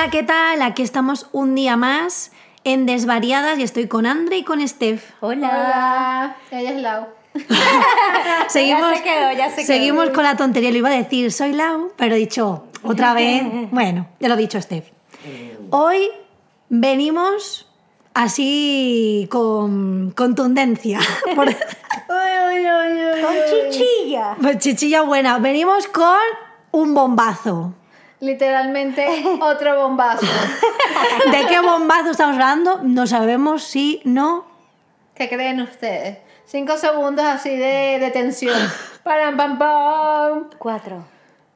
Hola, ¿qué tal? Aquí estamos un día más en Desvariadas y estoy con Andre y con Steph. Hola. Hola, ella es Lau. Seguimos, se quedó, ya se quedó. seguimos con la tontería. Lo iba a decir, soy Lau, pero he dicho otra vez. Bueno, ya lo ha dicho Steph. Hoy venimos así con contundencia. Por- Con chichilla. pues chichilla buena. Venimos con un bombazo. Literalmente otro bombazo. ¿De qué bombazo estamos hablando? No sabemos si no. ¿Qué creen ustedes? Cinco segundos así de, de tensión. Param, pam, pam. Cuatro,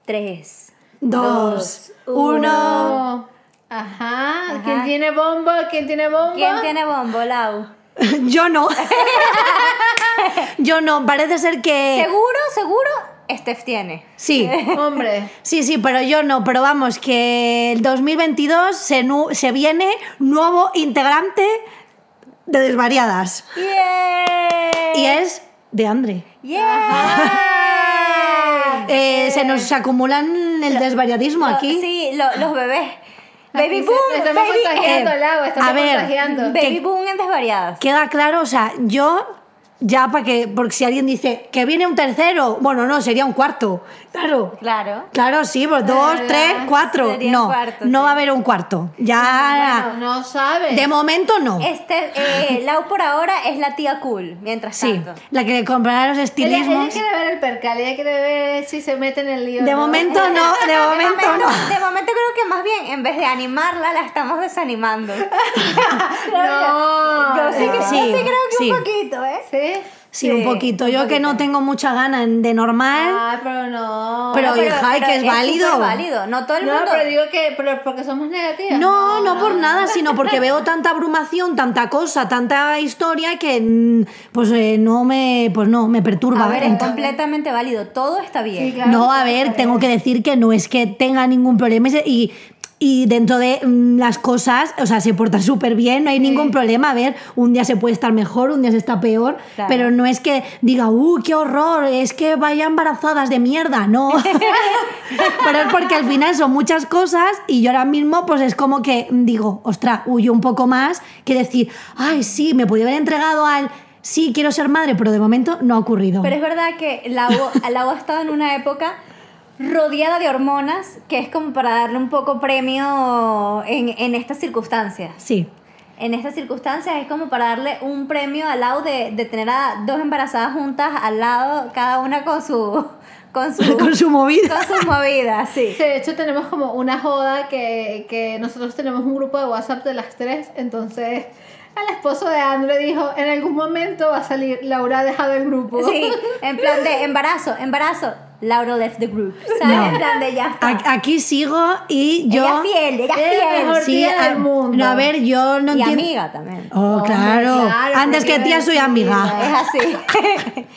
tres, Dos, uno. Ajá. Ajá. ¿Quién tiene bombo? ¿Quién tiene bombo? ¿Quién tiene bombo, Lau? Yo no. Yo no. Parece ser que. Seguro, seguro, Steph tiene. Sí. Hombre. Sí, sí, pero yo no. Pero vamos, que el 2022 se, nu- se viene nuevo integrante de Desvariadas. ¡Yeah! Y es de Andre. ¡Yeah! Eh, se nos acumulan el desvariadismo Lo- aquí. Sí, lo- los bebés. Baby Aquí se- boom, Estamos baby, contagiando, eh, Lau. Estamos a ver, contagiando. baby boom en desvariadas. Queda claro, o sea, yo ya para que, porque si alguien dice que viene un tercero, bueno, no, sería un cuarto. Claro. Claro. Claro, sí, pues dos, ¿Verdad? tres, cuatro. Sería un No, cuarto, no sí. va a haber un cuarto. Ya. Bueno, no sabe. de momento no. Este, eh, Lau por ahora es la tía cool, mientras Sí, tanto. la que comprará los ella, estilismos. ella quiere ver el percal, ella quiere ver si se mete en el lío. De ¿no? momento no, de momento no. De momento creo que más bien, en vez de animarla, la estamos desanimando. No. Yo sí, que, Sí, yo sí creo que sí. un poquito, ¿eh? ¿Sí? Sí, un poquito. Yo que no tengo mucha gana de normal. Ah, pero no. Pero, hija, que es válido. No todo el no, mundo. pero digo que pero porque somos negativas. No, no por nada, sino porque veo tanta abrumación, tanta cosa, tanta historia que mm, pues eh, no me pues no me perturba. A ver, es Ent- completamente válido. Todo está bien. Sí, claro. no, a ver, tengo que decir que no es que tenga ningún problema y- y, dentro de mm, las cosas, o sea, se porta súper bien, no hay ningún problema. A ver, un día se puede estar mejor, un día se está peor, Claro. pero no es que diga, ¡uh, qué horror! Es que vaya embarazadas de mierda, no. pero es porque al final son muchas cosas y yo ahora mismo, pues es como que digo, ostra, huyo un poco más que decir, ¡ay, sí, me podía haber entregado al. Sí, quiero ser madre, pero de momento no ha ocurrido. Pero es verdad que Lau ha estado en una época rodeada de hormonas que es como para darle un poco premio en, en estas circunstancias. Sí. En estas circunstancias es como para darle un premio al lado de, de tener a dos embarazadas juntas al lado, cada una con su con su Con su movida. con sus movidas, sí. Sí, de hecho tenemos como una joda que, que nosotros tenemos un grupo de WhatsApp de las tres, entonces el esposo de Andre dijo, en algún momento va a salir, Laura ha dejado el grupo. Sí, en plan de embarazo, embarazo. Laura left the group. ¿Sabes? No. En plan de ya está. Aquí sigo y yo. Ella fiel, ella Ella es fiel. mejor. tía a, del mundo. no, a ver, yo no y entiendo. amiga también. Oh, Hombre, claro. claro, Antes que tía soy amiga. Es así.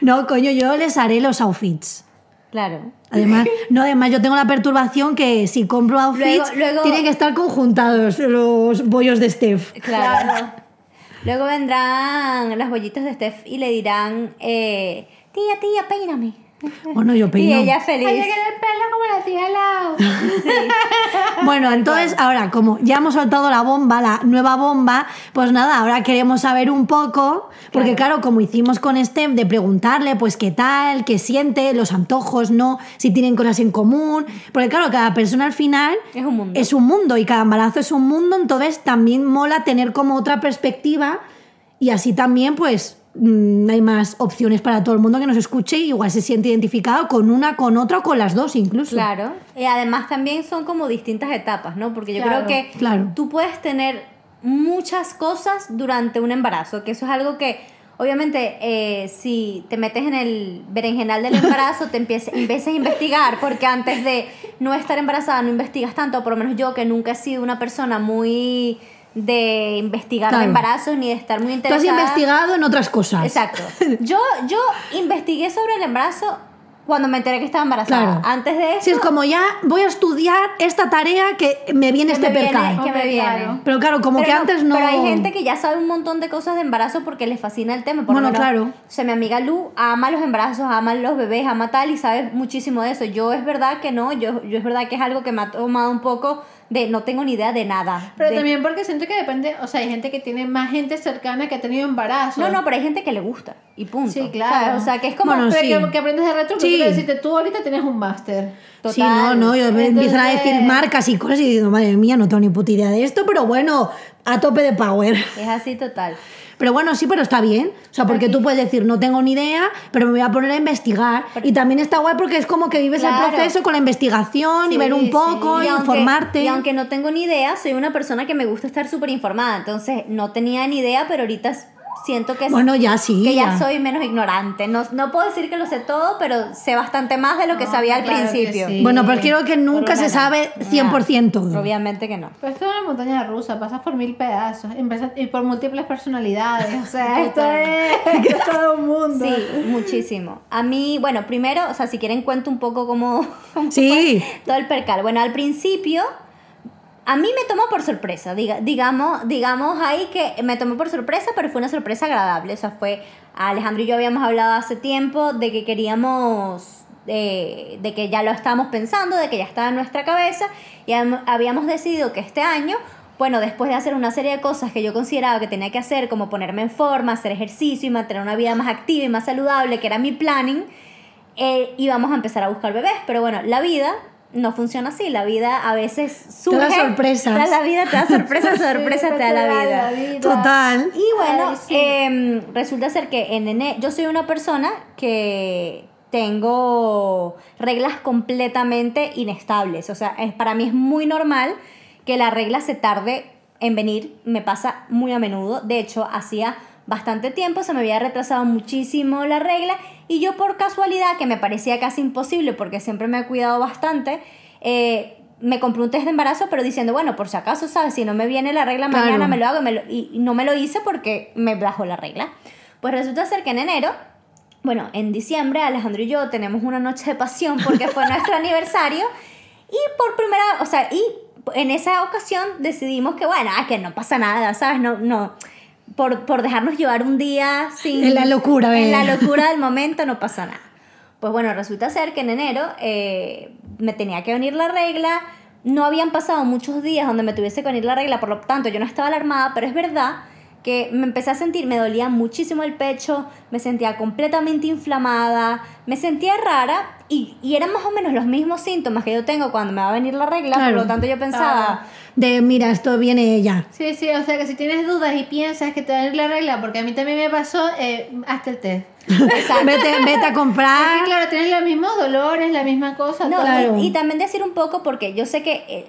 No, coño, yo les haré los outfits. Claro. Además, no, además yo tengo la perturbación que si compro outfits Luego- luego- tienen que estar conjuntados los bollos de Steph. Claro. Luego vendrán las bollitas de Steph y le dirán, eh, tía, tía, peíname. Bueno, yo Y peino. ella feliz. Ella quiere el pelo como la tía Lau. Bueno, entonces ahora, como ya hemos soltado la bomba, la nueva bomba, pues nada, ahora queremos saber un poco, porque claro, como hicimos con Steph, de preguntarle, pues qué tal, qué siente, los antojos, no, si tienen cosas en común, porque claro, cada persona al final Es un mundo. es un mundo y cada embarazo es un mundo, entonces también mola tener como otra perspectiva y así también, pues mm, hay más opciones para todo el mundo que nos escuche y igual se siente identificado con una, con otra o con las dos incluso. Claro. Y además también son como distintas etapas, ¿no? Porque yo Claro, creo que claro. tú puedes tener muchas cosas durante un embarazo, que eso es algo que obviamente eh, si te metes en el berenjenal del embarazo, te empieces, empieces a investigar, porque antes de no estar embarazada no investigas tanto, por lo menos yo que nunca he sido una persona muy de investigar Claro. embarazos ni de estar muy Tú interesada. has investigado en otras cosas. Exacto. Yo, yo investigué sobre el embarazo cuando me enteré que estaba embarazada. Claro. Antes de eso. Si es como ya voy a estudiar esta tarea que me viene que este me viene- percal. que me viene. claro. Pero claro, como Pero que antes no. Pero hay gente que ya sabe un montón de cosas de embarazo porque les fascina el tema. Por lo Bueno, menos, claro. O sea, mi amiga Lu ama los embarazos, ama los bebés, ama tal y sabe muchísimo de eso. Yo es verdad que no, yo, yo es verdad que es algo que me ha tomado un poco de no tengo ni idea de nada. Pero De- también porque siento que depende, o sea, hay gente que tiene más gente cercana que ha tenido embarazo. No, no, pero hay gente que le gusta y punto. Sí, claro. ¿sabes? O sea, que es como... Bueno, sí. que, que aprendes de retro, Sí. decirte, tú ahorita tienes un máster. total. Sí, no, no, yo me empiezan a decir marcas y cosas y digo, madre mía, no tengo ni puta idea de esto, pero bueno, a tope de power. Es así total. Pero bueno, sí, pero está bien. O sea, porque tú puedes decir, no tengo ni idea, pero me voy a poner a investigar. Y también está guay porque es como que vives Claro. el proceso con la investigación y ver un sí. poco, Y y aunque- informarte. Y aunque no tengo ni idea, soy una persona que me gusta estar súper informada. Entonces, no tenía ni idea, pero ahorita siento que, Bueno, ya sí, que ya ya. soy menos ignorante. No, no puedo decir que lo sé todo, pero sé bastante más de lo que No, sabía al claro que principio. sí. Bueno, pero creo que nunca se sabe 100% todo. Obviamente que no. Pues esto es una montaña rusa, pasas por mil pedazos y por múltiples personalidades. O sea, esto es, esto es todo un mundo. Sí, muchísimo. A mí, bueno, primero, o sea, si quieren cuento un poco cómo, cómo Sí. fue todo el percal. Bueno, al principio, a mí me tomó por sorpresa, diga, digamos, digamos ahí que me tomó por sorpresa, pero fue una sorpresa agradable. O sea, fue, Alejandro y yo habíamos hablado hace tiempo de que queríamos, eh, de que ya lo estábamos pensando, de que ya estaba en nuestra cabeza, y habíamos- decidido que este año bueno, después de hacer una serie de cosas que yo consideraba que tenía que hacer, como ponerme en forma, hacer ejercicio y mantener una vida más activa y más saludable, que era mi planning, eh, íbamos a empezar a buscar bebés. Pero bueno, la vida no funciona así. La vida a veces surge. da sorpresas. La vida te da sorpresas, sorpresas te da la vida. Total. Y bueno, Ay, sí. em, resulta ser que en ene- yo soy una persona que tengo reglas completamente inestables. O sea, es- para mí es muy normal que la regla se tarde en venir. Me pasa muy a menudo. De hecho, hacía bastante tiempo se me había retrasado muchísimo la regla y yo por casualidad, que me parecía casi imposible porque siempre me he cuidado bastante, eh, me compré un test de embarazo, pero diciendo, bueno, por si acaso, ¿sabes? Si no me viene la regla Claro. mañana, me lo hago me lo- y no me lo hice porque me bajó la regla. Pues resulta ser que en enero, bueno, en diciembre, Alejandro y yo tenemos una noche de pasión porque fue nuestro aniversario y por primera, o sea, y en esa ocasión decidimos que, bueno, ah, que no pasa nada, ¿sabes? No, no, por, por dejarnos llevar un día sin... En la locura, En la venga. locura del momento no pasa nada. Pues bueno, resulta ser que en enero eh, me tenía que venir la regla. No habían pasado muchos días donde me tuviese que venir la regla, por lo tanto yo no estaba alarmada, pero es verdad que me empecé a sentir, me dolía muchísimo el pecho, me sentía completamente inflamada, me sentía rara y, y eran más o menos los mismos síntomas que yo tengo cuando me va a venir la regla, Claro. por lo tanto yo pensaba, De, mira, esto viene ella. Sí, sí, o sea que si tienes dudas y piensas que te va a ir la regla, porque a mí también me pasó, eh, hasta el test. Exacto. Vete, vete a Es comprar. que claro, tienes los mismos dolores, la misma cosa. No. Claro. y, y también decir un poco, porque yo sé que eh,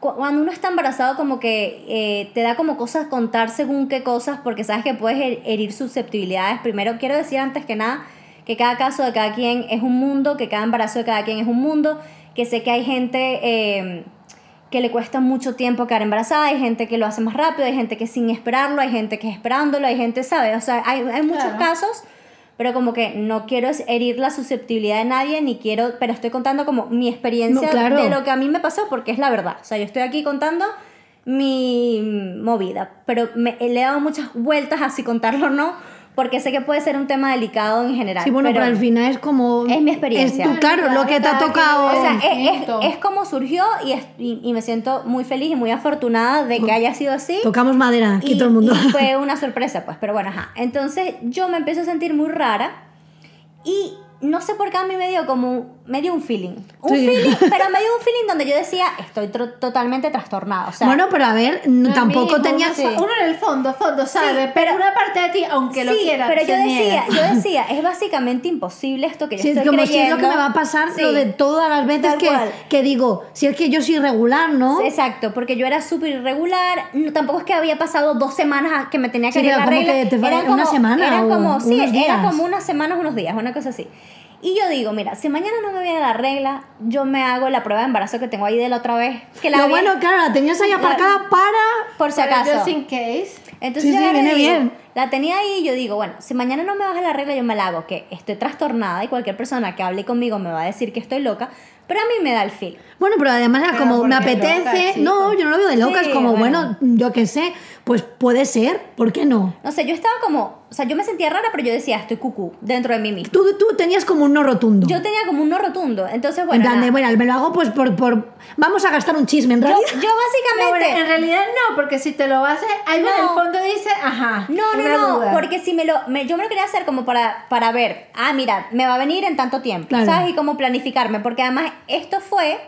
cu- cuando uno está embarazado, como que eh, te da como cosas contar según qué cosas, porque sabes que puedes her- herir susceptibilidades. Primero, quiero decir antes que nada que cada caso de cada quien es un mundo, que cada embarazo de cada quien es un mundo, que sé que hay gente eh, que le cuesta mucho tiempo quedar embarazada, hay gente que lo hace más rápido, hay gente que sin esperarlo, hay gente que esperándolo, hay gente, ¿sabes? O sea, hay, hay muchos Claro. casos pero como que no quiero herir la susceptibilidad de nadie, ni quiero, pero estoy contando como mi experiencia No, claro. de lo que a mí me pasó, porque es la verdad. O sea, yo estoy aquí contando mi movida, pero me, le he dado muchas vueltas a si contarlo o no, porque sé que puede ser un tema delicado en general. Sí, bueno, pero, al final es como. es mi experiencia. Es claro, lo que te ha tocado. O sea, es, es, distinto. es como surgió y, es- y, y me siento muy feliz y muy afortunada de que haya sido así. Tocamos madera, aquí Y- todo el mundo. y fue una sorpresa, pues, pero bueno, ajá. Entonces yo me empiezo a sentir muy rara y no sé por qué a mí me dio como, me dio un feeling. Un Sí. feeling, pero me dio un feeling donde yo decía, estoy tro- totalmente trastornada. O sea, bueno, pero a ver, n- Lo tampoco mismo, tenía. Uno, uno en el fondo, fondo, sabe, pero, pero- una parte de ti, aunque lo sí, quiera, pero yo se decía, niega. yo decía, es básicamente imposible esto que yo estoy como si es creyendo. lo que me va a pasar Sí. lo de todas las veces que, que digo, si es que yo soy irregular, ¿no? Exacto, porque yo era súper irregular, no, tampoco es que había pasado dos semanas que me tenía que Sí, ir la como regla. que te eran una semana eran o como, sí, unos era días. como unas semanas, unos días, una cosa así. Y yo digo, mira, si mañana no me viene la regla, yo me hago la prueba de embarazo que tengo ahí de la otra vez. Que la bueno, claro, la tenías ahí aparcada para. por si acaso. just in case. Entonces Sí, yo viene digo- bien. La tenía ahí y yo digo, bueno, si mañana no me baja la regla, yo me la hago, que estoy trastornada y cualquier persona que hable conmigo me va a decir que estoy loca, pero a mí me da el feel. Bueno, pero además era Pero como, me apetece. loca, no, yo no lo veo de loca, Sí, es como, bueno. bueno, yo qué sé, pues puede ser, ¿por qué no? No sé, yo estaba como, o sea, yo me sentía rara, pero yo decía, estoy cucú dentro de mí misma. Tú, tú tenías como un no rotundo. Yo tenía como un no rotundo, entonces en bueno, plan de, nada. bueno, me lo hago pues por, por. Vamos a gastar un chisme, en yo, realidad. yo No, bueno, básicamente... en realidad no, porque si te lo haces, en No. el fondo dice, ajá. No, no, no, duda. porque si me lo, me- yo me lo quería hacer como para, para ver, ah, mira, me va a venir en tanto tiempo, Claro. ¿sabes? Y como planificarme, porque además esto fue,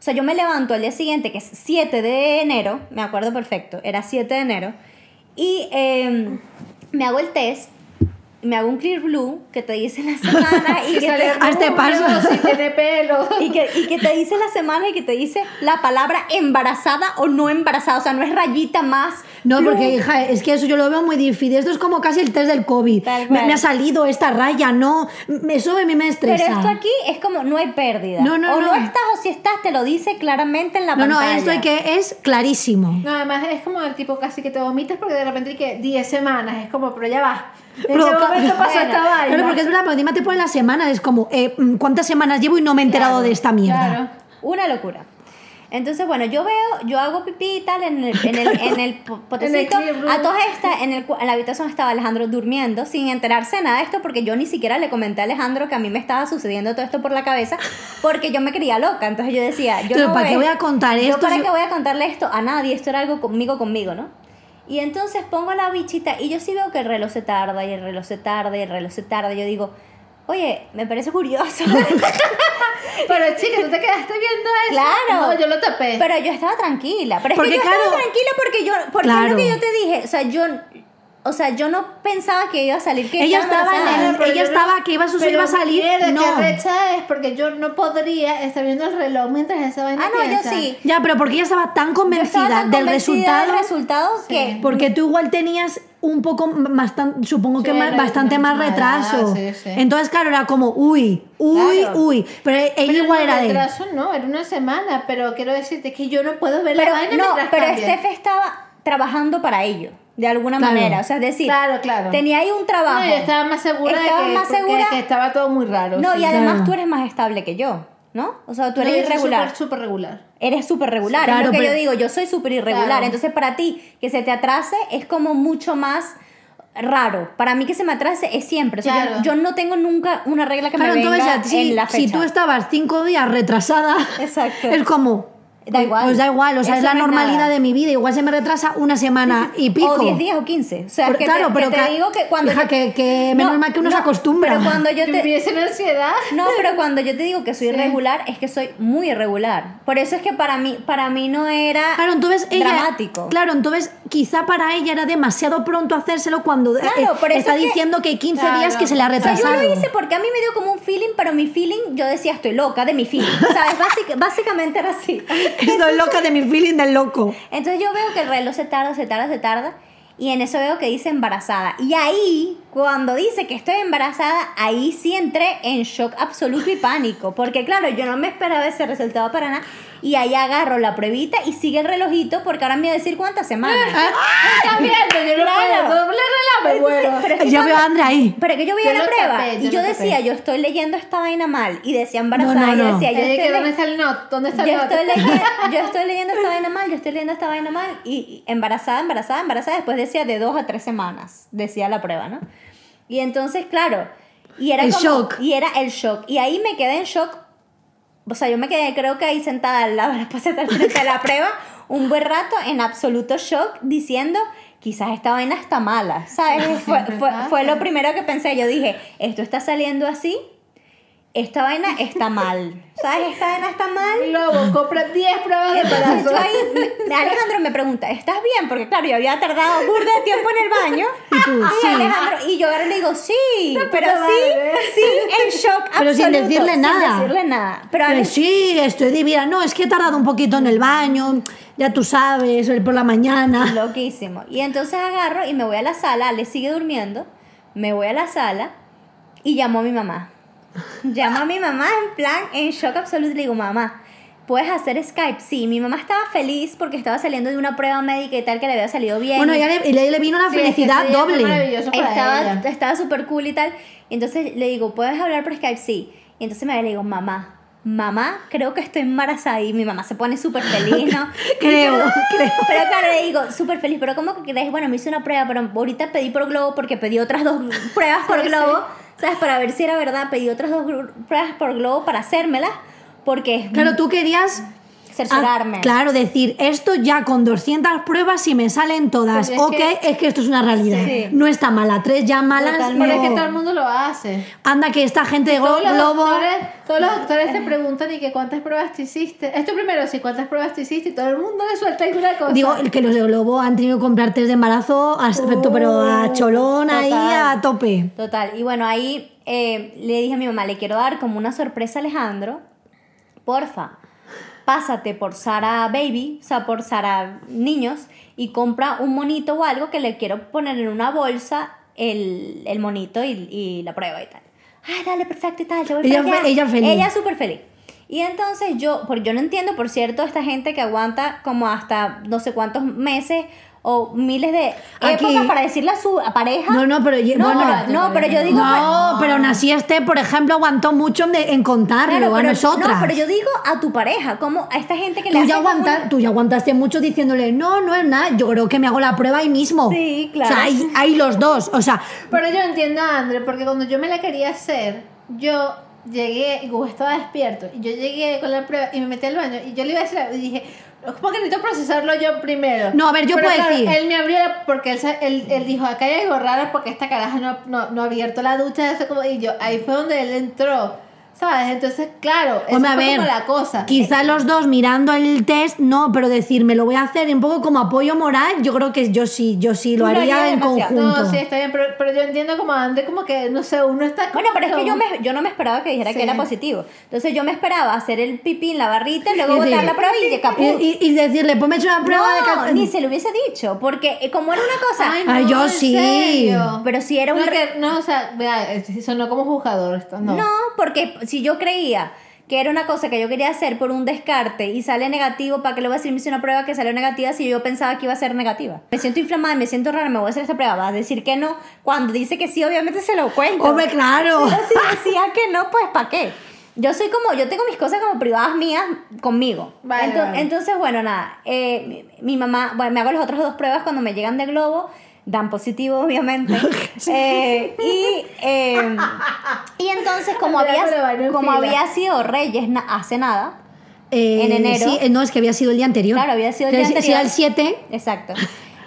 o sea, yo me levanto al día siguiente, que es 7 de enero, me acuerdo perfecto, era 7 de enero, y eh, me hago el test, me hago un Clear Blue, que te dice la semana y que sale te, Hazte rubio, paso. Si tiene pelo. y que, y que te dice la semana y que te dice la palabra embarazada o no embarazada, o sea, no es rayita más. No, blue. porque hija, es que eso yo lo veo muy difícil. Esto es como casi el test del COVID. Me, me ha salido esta raya, no. Eso a mí me estresa. Pero esto aquí es como no hay pérdida. No, no, o no. no. estás o si estás, te lo dice claramente en la no, no, pantalla. esto hay que es clarísimo. No, además es como el tipo casi que te vomitas porque de repente hay que 10 semanas. Es como, pero ya va. En Pero, ese momento pasó esta vaina. Claro, porque es verdad, pero encima te ponen las semanas. Es como, eh, ¿cuántas semanas llevo y no me he enterado Claro, de esta mierda? claro. Una locura. Entonces, bueno, yo veo, yo hago pipí y tal en el, en el, en el po- potecito. clear room. a todas estas, en, el, en la habitación estaba Alejandro durmiendo sin enterarse de nada de esto porque yo ni siquiera le comenté a Alejandro que a mí me estaba sucediendo todo esto por la cabeza porque yo me creía loca. Entonces yo decía, yo Pero no ¿para qué voy a contar yo esto para si- qué voy a contarle esto a nadie, esto era algo conmigo, conmigo, ¿no? Y entonces pongo la bichita y yo sí veo que el reloj se tarda y el reloj se tarda y el reloj se tarda. Y yo digo, oye, me parece curioso. Pero chica, tú te quedaste viendo eso. Claro. No, yo lo tapé. Pero yo estaba tranquila. Pero es Porque, que yo claro- estaba tranquila porque yo, porque es Claro. lo que yo te dije. O sea, yo, o sea, yo no pensaba que iba a salir que Ella estaba embarazada. el- ella no- estaba que iba a suceder, pero iba a salir, mierda, no. qué recha es porque yo no podría estar viendo el reloj mientras esa vaina Ah, no, yo sí. Ya, pero porque ella estaba tan convencida estaba tan del convencida resultado. del resultado Sí. que Porque tú igual tenías un poco más, tan- supongo que más- bastante más retraso. sí, sí. Entonces, claro, era como, uy, uy, Claro. uy. Pero ella Pero igual no, era de. retraso no, era una semana, pero quiero decirte que yo no puedo ver pero la vaina no, mientras pero cambia. Steph estaba trabajando para ello, de alguna Claro. manera. O sea, es decir, Claro, claro. tenía ahí un trabajo. No, yo estaba más segura Estaba de que, más segura. que estaba todo muy raro. No, sí. y además tú eres más estable que yo, ¿no? O sea, tú No, eres yo soy irregular. Súper, súper regular. Eres súper regular, Claro, es lo que pero- yo digo, yo soy súper irregular, entonces para ti que se te atrase es como mucho más raro, para mí que se me atrase es siempre, o sea, yo- Claro. yo, no tengo nunca una regla que Claro, me venga entonces, si, en la fecha. si tú estabas cinco días retrasada, Exacto. es como. Da igual. Pues da igual, o sea, Eso es la no es normalidad nada. de mi vida. Igual se me retrasa una semana y pico. O 10 días o 15. O sea, Pero que claro, te, pero que te digo que cuando. hija, yo- que- que menos mal que uno se acostumbra. Pero cuando yo te. tuviese en ansiedad. No, pero cuando yo te digo que soy irregular, es que soy muy irregular. Por eso es que para mí, para mí no era Claro, entonces ella. dramático. Claro, entonces quizá para ella era demasiado pronto hacérselo cuando eh, Claro, por eso está es diciendo que 15 Claro. días que se le ha O sea, retrasado. yo lo hice porque a mí me dio como un feeling, pero mi feeling, yo decía, estoy loca de mi feeling. ¿Sabes? Básic- básicamente era así. Estoy loca de mi feeling del loco. Entonces yo veo que el reloj se tarda, se tarda, se tarda. Y en eso veo que dice embarazada. Y ahí, cuando dice que estoy embarazada, ahí sí entré en shock absoluto y pánico. Porque claro, yo no me esperaba ese resultado para nada. Y ahí agarro la pruebita y sigue el relojito porque ahora me va a decir cuántas semanas. Está viendo, yo no Claro. puedo. Me muero. Pero es que Ya cuando- veo a Andrea ahí. Pero que yo veía Yo la prueba tapé, y yo yo lo decía, tapé. yo estoy leyendo esta vaina mal. Y decía embarazada No, no, y yo no. decía, yo Yo estoy, ¿dónde está el not? ¿Dónde está yo el not? estoy, leyendo, yo estoy leyendo esta vaina mal, yo estoy leyendo esta vaina mal. Y, y embarazada, embarazada, embarazada. Después decía de dos a tres semanas, decía la prueba, ¿no? Y entonces, claro, y era El como- shock. Y era el shock. Y ahí me quedé en shock. O sea, yo me quedé, creo que ahí sentada al lado de la paseta frente de la prueba, un buen rato en absoluto shock, diciendo, quizás esta vaina está mala, ¿sabes? Fue, fue, fue lo primero que pensé. Yo dije, esto está saliendo así, esta vaina está mal, ¿sabes? Esta vaina está mal. Lobo, compra 10 pruebas de embarazo. Alejandro me pregunta, ¿estás bien? Porque claro, yo había tardado burda de tiempo en el baño. Y tú, sí. Alejandro, y yo ahora le digo, sí, pero puta sí, madre. sí, en shock Pero sin absoluto, decirle nada. Sin decirle nada. Pero Pero sí, estoy divina. No, es que he tardado un poquito en el baño. Ya tú sabes, el por la mañana. Loquísimo. Y entonces agarro y me voy a la sala, Ale sigue durmiendo, me voy a la sala y llamo a mi mamá. Llamo a mi mamá en plan, en shock absoluto, le digo, mamá, ¿puedes hacer Skype? Sí, mi mamá estaba feliz porque estaba saliendo de una prueba médica y tal que le había salido bien. Bueno, y- ella le, le- le vino una Sí, felicidad fue doble. para estaba ella. estaba súper cool y tal. Entonces le digo, ¿puedes hablar por Skype? Sí. Y entonces me le digo, mamá, mamá, creo que estoy embarazada. Y mi mamá se pone súper feliz, ¿no? Creo, creo. Pero claro, le digo, súper feliz, pero ¿cómo que crees? Bueno, me hice una prueba, pero ahorita pedí por Globo porque pedí otras dos pruebas por Sí, Globo, ¿sabes? Para ver si era verdad, pedí otras dos pruebas por Globo para hacérmelas, porque Claro, tú querías cerciorarme. Ah, claro, decir, esto ya con 200 pruebas, si me salen todas, Pero es ok, que- es que esto es una realidad. Sí. No está mala, tres ya malas. Totalmente. Pero es que no. todo el mundo lo hace. Anda, que esta gente de Globo. doctores, todos los doctores te preguntan y que cuántas pruebas te hiciste. Esto primero, sí, cuántas pruebas te hiciste y todo el mundo le suelta alguna cosa. Digo, el que los de Globo han tenido que comprar test de embarazo, a- pero a cholón ahí total. a tope. Total. Y bueno, ahí eh, le dije a mi mamá, le quiero dar como una sorpresa a Alejandro. Porfa, pásate por Sara Baby, o sea, por Sara Niños, y compra un monito o algo que le quiero poner en una bolsa el, el monito y, y la prueba y tal. Ay, dale, perfecto y tal. Yo voy Ella para allá". ella feliz. Ella súper feliz. Y entonces yo, porque yo no entiendo, por cierto, esta gente que aguanta como hasta no sé cuántos meses o miles de Aquí- épocas para decirle a su pareja. No, no, pero yo- No, bueno, no, pero yo digo. No, pero nací este, por ejemplo, aguantó mucho de- en contarlo Claro, a pero, nosotras. No, pero yo digo a tu pareja, como a esta gente que le Tú hace ya, aguanta- una- tú ya aguantaste mucho diciéndole, no, no es nada, yo creo que me hago la prueba ahí mismo. Sí, claro. O sea, hay, hay los dos. O sea, Pero yo entiendo a André, porque cuando yo me la quería hacer, yo llegué, y Hugo estaba despierto, y yo llegué con la prueba y me metí al baño, y yo le iba a decir, y dije, como que necesito procesarlo yo primero. No, a ver, yo Pero puedo claro, decir- Él me abrió, porque él, él, él dijo, acá hay algo raro porque esta caraja no, no, no ha abierto la ducha, eso como, y yo, ahí fue donde él entró, ¿sabes? Entonces, claro, ver, como la cosa. quizá los dos mirando el test, no, pero decir, me lo voy a hacer un poco como apoyo moral, yo creo que yo sí, yo sí lo haría en conjunto. No, sí, está bien, pero, pero yo entiendo como André, como que, no sé, uno está... Bueno, pero es que yo, me, yo no me esperaba que dijera Sí. que era positivo. Entonces yo me esperaba hacer el pipí en la barrita, luego Y botar decir- la prueba y de. Y, y- y decirle, ponme una prueba de no, cat- ni se lo hubiese dicho, porque eh, como era una cosa, Ay, Ay, no, yo en sí. serio. pero si era un... No, que- no, o sea, vea, eh, sonó como juzgador esto, no. No, porque si yo creía que era una cosa que yo quería hacer por un descarte y sale negativo, ¿para qué le voy a decir? Me hice una prueba que salió negativa si yo pensaba que iba a ser negativa. Me siento inflamada, me siento rara, me voy a hacer esta prueba. Va a decir que no. Cuando dice que sí, obviamente se lo cuento. Hombre, claro. Pero si decía que no, pues ¿para qué? Yo soy como, yo tengo mis cosas como privadas mías conmigo. Vale, Ento- vale. Entonces, bueno, nada, eh, mi, mi mamá, bueno, me hago las otras dos pruebas cuando me llegan de globo, dan positivo, obviamente. Eh, y, eh, y entonces, como, había, como había sido Reyes na- hace nada, Eh, En enero. Sí, eh, no, es que había sido el día anterior. Claro, había sido el día anterior. el 7, exacto,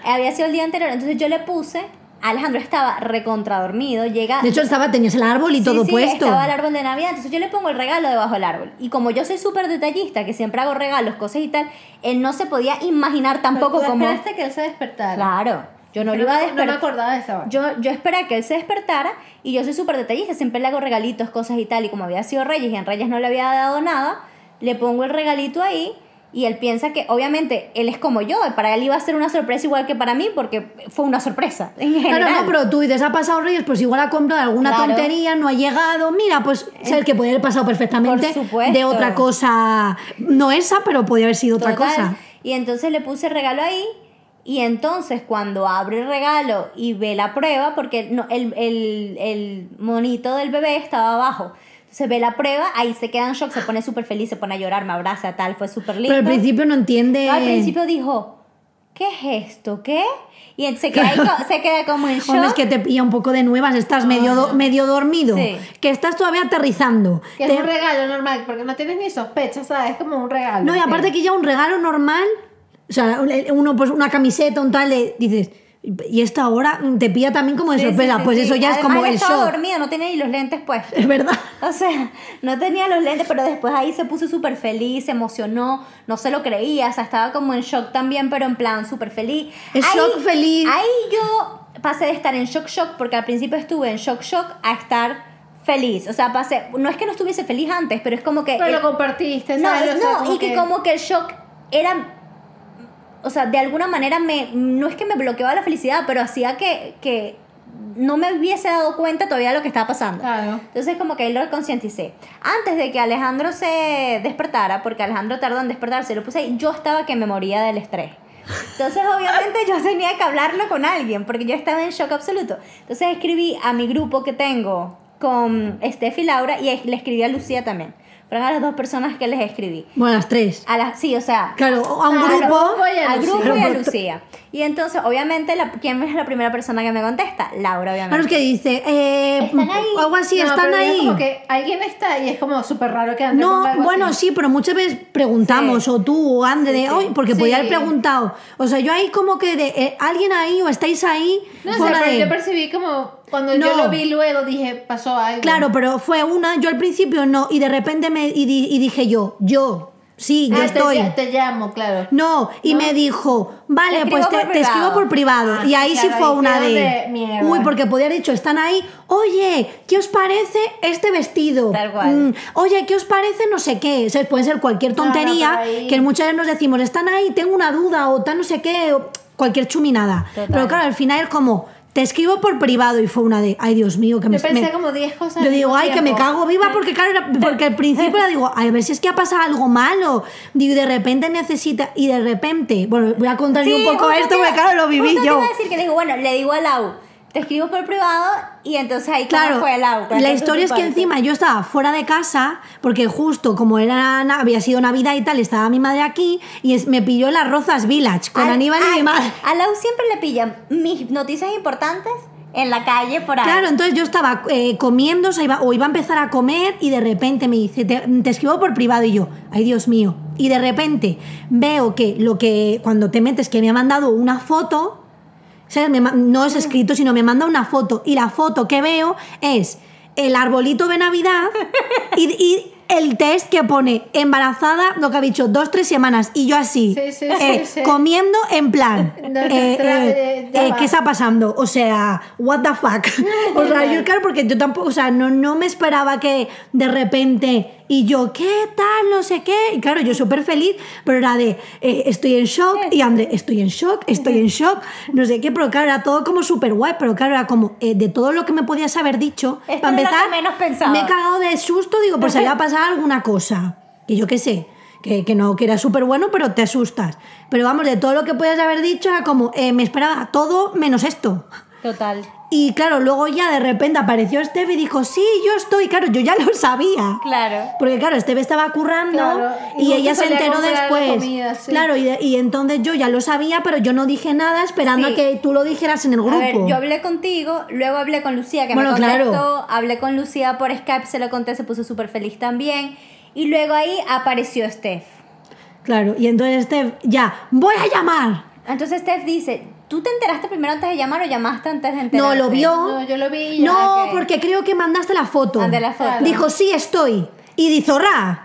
había sido el día anterior, entonces yo le puse, Alejandro estaba recontradormido, llega... de hecho estaba, tenías el árbol y Sí, todo sí, puesto. estaba el árbol de Navidad, entonces yo le pongo el regalo debajo del árbol. Y como yo soy súper detallista, que siempre hago regalos, cosas y tal, él no se podía imaginar tampoco Pero tú esperaste que él se despertara. Claro, yo no lo iba a No me despertar. acordaba de esa. Yo, yo esperé que él se despertara y yo soy súper detallista, siempre le hago regalitos, cosas y tal. Y como había sido Reyes y en Reyes no le había dado nada, le pongo el regalito ahí y él piensa que, obviamente, él es como yo, para él iba a ser una sorpresa igual que para mí porque fue una sorpresa en general. Claro, no, pero tú dices, ha pasado Reyes, pues igual ha comprado alguna Claro. tontería, no ha llegado. Mira, pues es el que podría haber pasado perfectamente de otra cosa, no esa, pero podría haber sido otra cosa. Y entonces le puse el regalo ahí. Y entonces cuando abre el regalo y ve la prueba, porque no, el, el, el monito del bebé estaba abajo. Entonces ve la prueba, ahí se queda en shock, se pone súper feliz, se pone a llorar, me abraza, tal, fue súper lindo. Pero al principio no entiende. Al principio dijo, ¿qué es esto? ¿Qué? Y entonces se queda, ahí se queda como en shock. Hombre, es que te pilla un poco de nuevas, estás medio, do- medio dormido, Sí. que estás todavía aterrizando. Que Te- es un regalo normal, porque no tienes ni sospecha, ¿sabes? Es como un regalo. No, y aparte que ya un regalo normal, o sea, uno pues una camiseta, un tal, de, dices, y esta hora te pilla también como de Sí, sorpresa, sí, pues sí. eso ya es Además, como él el estaba shock. dormido, no tenía ni los lentes puestos. Es verdad. O sea, no tenía los lentes, pero después ahí se puso súper feliz, se emocionó, no se lo creía, o sea, estaba como en shock también, pero en plan súper feliz. Es Ahí- shock feliz. Ahí yo pasé de estar en shock shock, porque al principio estuve en shock shock a estar feliz. O sea, pasé, no es que no estuviese feliz antes, pero es como que... Pero el- lo compartiste, no, ¿sabes? O sea, no, como y que, como que el shock era. O sea, de alguna manera me. No es que me bloqueaba la felicidad, pero hacía que. que no me hubiese dado cuenta todavía de lo que estaba pasando. Claro. Entonces como que ahí lo concienticé. Antes de que Alejandro se despertara, porque Alejandro tardó en despertarse, lo puse ahí, yo estaba que me moría del estrés. Entonces obviamente yo tenía que hablarlo con alguien, porque yo estaba en shock absoluto. Entonces escribí a mi grupo que tengo con Steph y Laura y le escribí a Lucía también. Fueron a las dos personas que les escribí. Bueno, las tres. A las, sí, o sea, Claro, a un grupo. y a al Lucía. grupo y a Pero- Lucía. Y entonces, obviamente, la, ¿quién es la primera persona que me contesta? Laura, obviamente. Claro, es que dice, eh, Están ahí. algo así, No, están pero es ahí. como que alguien está y es como súper raro que André ponga No, algo bueno, así. sí, pero muchas veces preguntamos, Sí. o tú, o Ande, de, Sí, sí. Porque Sí. podía haber preguntado. O sea, yo ahí como que de, eh, alguien ahí o estáis ahí. No sé, pero de- yo percibí como cuando yo lo vi luego dije, pasó algo. Claro, pero fue una, yo al principio no, y de repente me y, di- y dije yo, yo, sí, yo Ah, te- estoy. Te, llamo, claro. No, y me dijo, vale, Te pues te, te escribo por privado. Ah, y ahí sí fue una de, mierda. Uy, porque podía haber dicho, están ahí, oye, ¿qué os parece este vestido? Tal cual. Mm, oye, ¿qué os parece no sé qué? O sea, puede ser cualquier tontería que muchas veces nos decimos, están ahí, tengo una duda, o tal no sé qué, o cualquier chuminada. Total. Pero claro, al final es como, te escribo por privado y fue una de, ay Dios mío, que me... Yo pensé me- como 10 cosas. yo digo, ay, que me tiempo". cago viva porque claro, porque al principio era digo, ay, a ver si es que ha pasado algo malo. Digo, y de repente necesita, y de repente, bueno, voy a contar yo un poco esto porque claro, lo viví justo te yo. iba a decir que le digo, bueno, le digo a Lau, te escribo por privado y entonces ahí Claro, fue Lau. la Cuéntame historia es que encima yo estaba fuera de casa, porque justo como era había sido Navidad y tal, estaba mi madre aquí y es- me pilló en las Rozas Village con Al- Aníbal y a- mi madre. A Lau siempre le pillan mis noticias importantes en la calle por ahí. Claro, entonces yo estaba eh, comiendo o, sea, iba, o iba a empezar a comer y de repente me dice, te, te escribo por privado y yo, ay Dios mío. Y de repente veo que lo que cuando te metes que me ha mandado una foto, no es escrito, sino me manda una foto. Y la foto que veo es el arbolito de Navidad y el test que pone embarazada, lo que ha dicho, dos, tres semanas y yo así, Sí, sí, eh, sí, comiendo en plan, No, eh, eh, eh. ¿qué está pasando? O sea, what the fuck. O sea, yo claro, porque yo tampoco, o sea, no, no me esperaba que de repente y yo, ¿qué tal? No sé qué. Y claro, yo súper feliz, pero era de, eh, estoy en shock y André, estoy en shock, estoy en shock, no sé qué, pero claro, era todo como súper guay, pero claro, era como, eh, de todo lo que me podías haber dicho, Esto para empezar, menos me he cagado de susto, digo, pues había pasado alguna cosa, que yo qué sé. Que, que no, que era súper bueno, pero te asustas. Pero vamos, de todo lo que podías haber dicho, era como, eh, me esperaba todo menos esto. Total. Y claro, luego ya de repente apareció Esteve y dijo, sí, yo estoy, claro, yo ya lo sabía. Claro. Porque claro, Esteve estaba currando Claro, y ella se enteró después. comida, sí. Claro, y, entonces yo ya lo sabía, pero yo no dije nada esperando Sí. a que tú lo dijeras en el grupo. A ver, yo hablé contigo, luego hablé con Lucía, que Bueno, me contestó, claro. hablé con Lucía por Skype, se lo conté, se puso súper feliz también. Y luego ahí apareció Steph. Claro, y entonces Esteve, ya, voy a llamar. Entonces Steph dice, ¿tú te enteraste primero antes de llamar o llamaste antes de enterarte? No, lo vio. No, yo lo vi y. No, porque creo que mandaste la foto. De la foto. Dijo, sí, estoy. Y dice, zorra.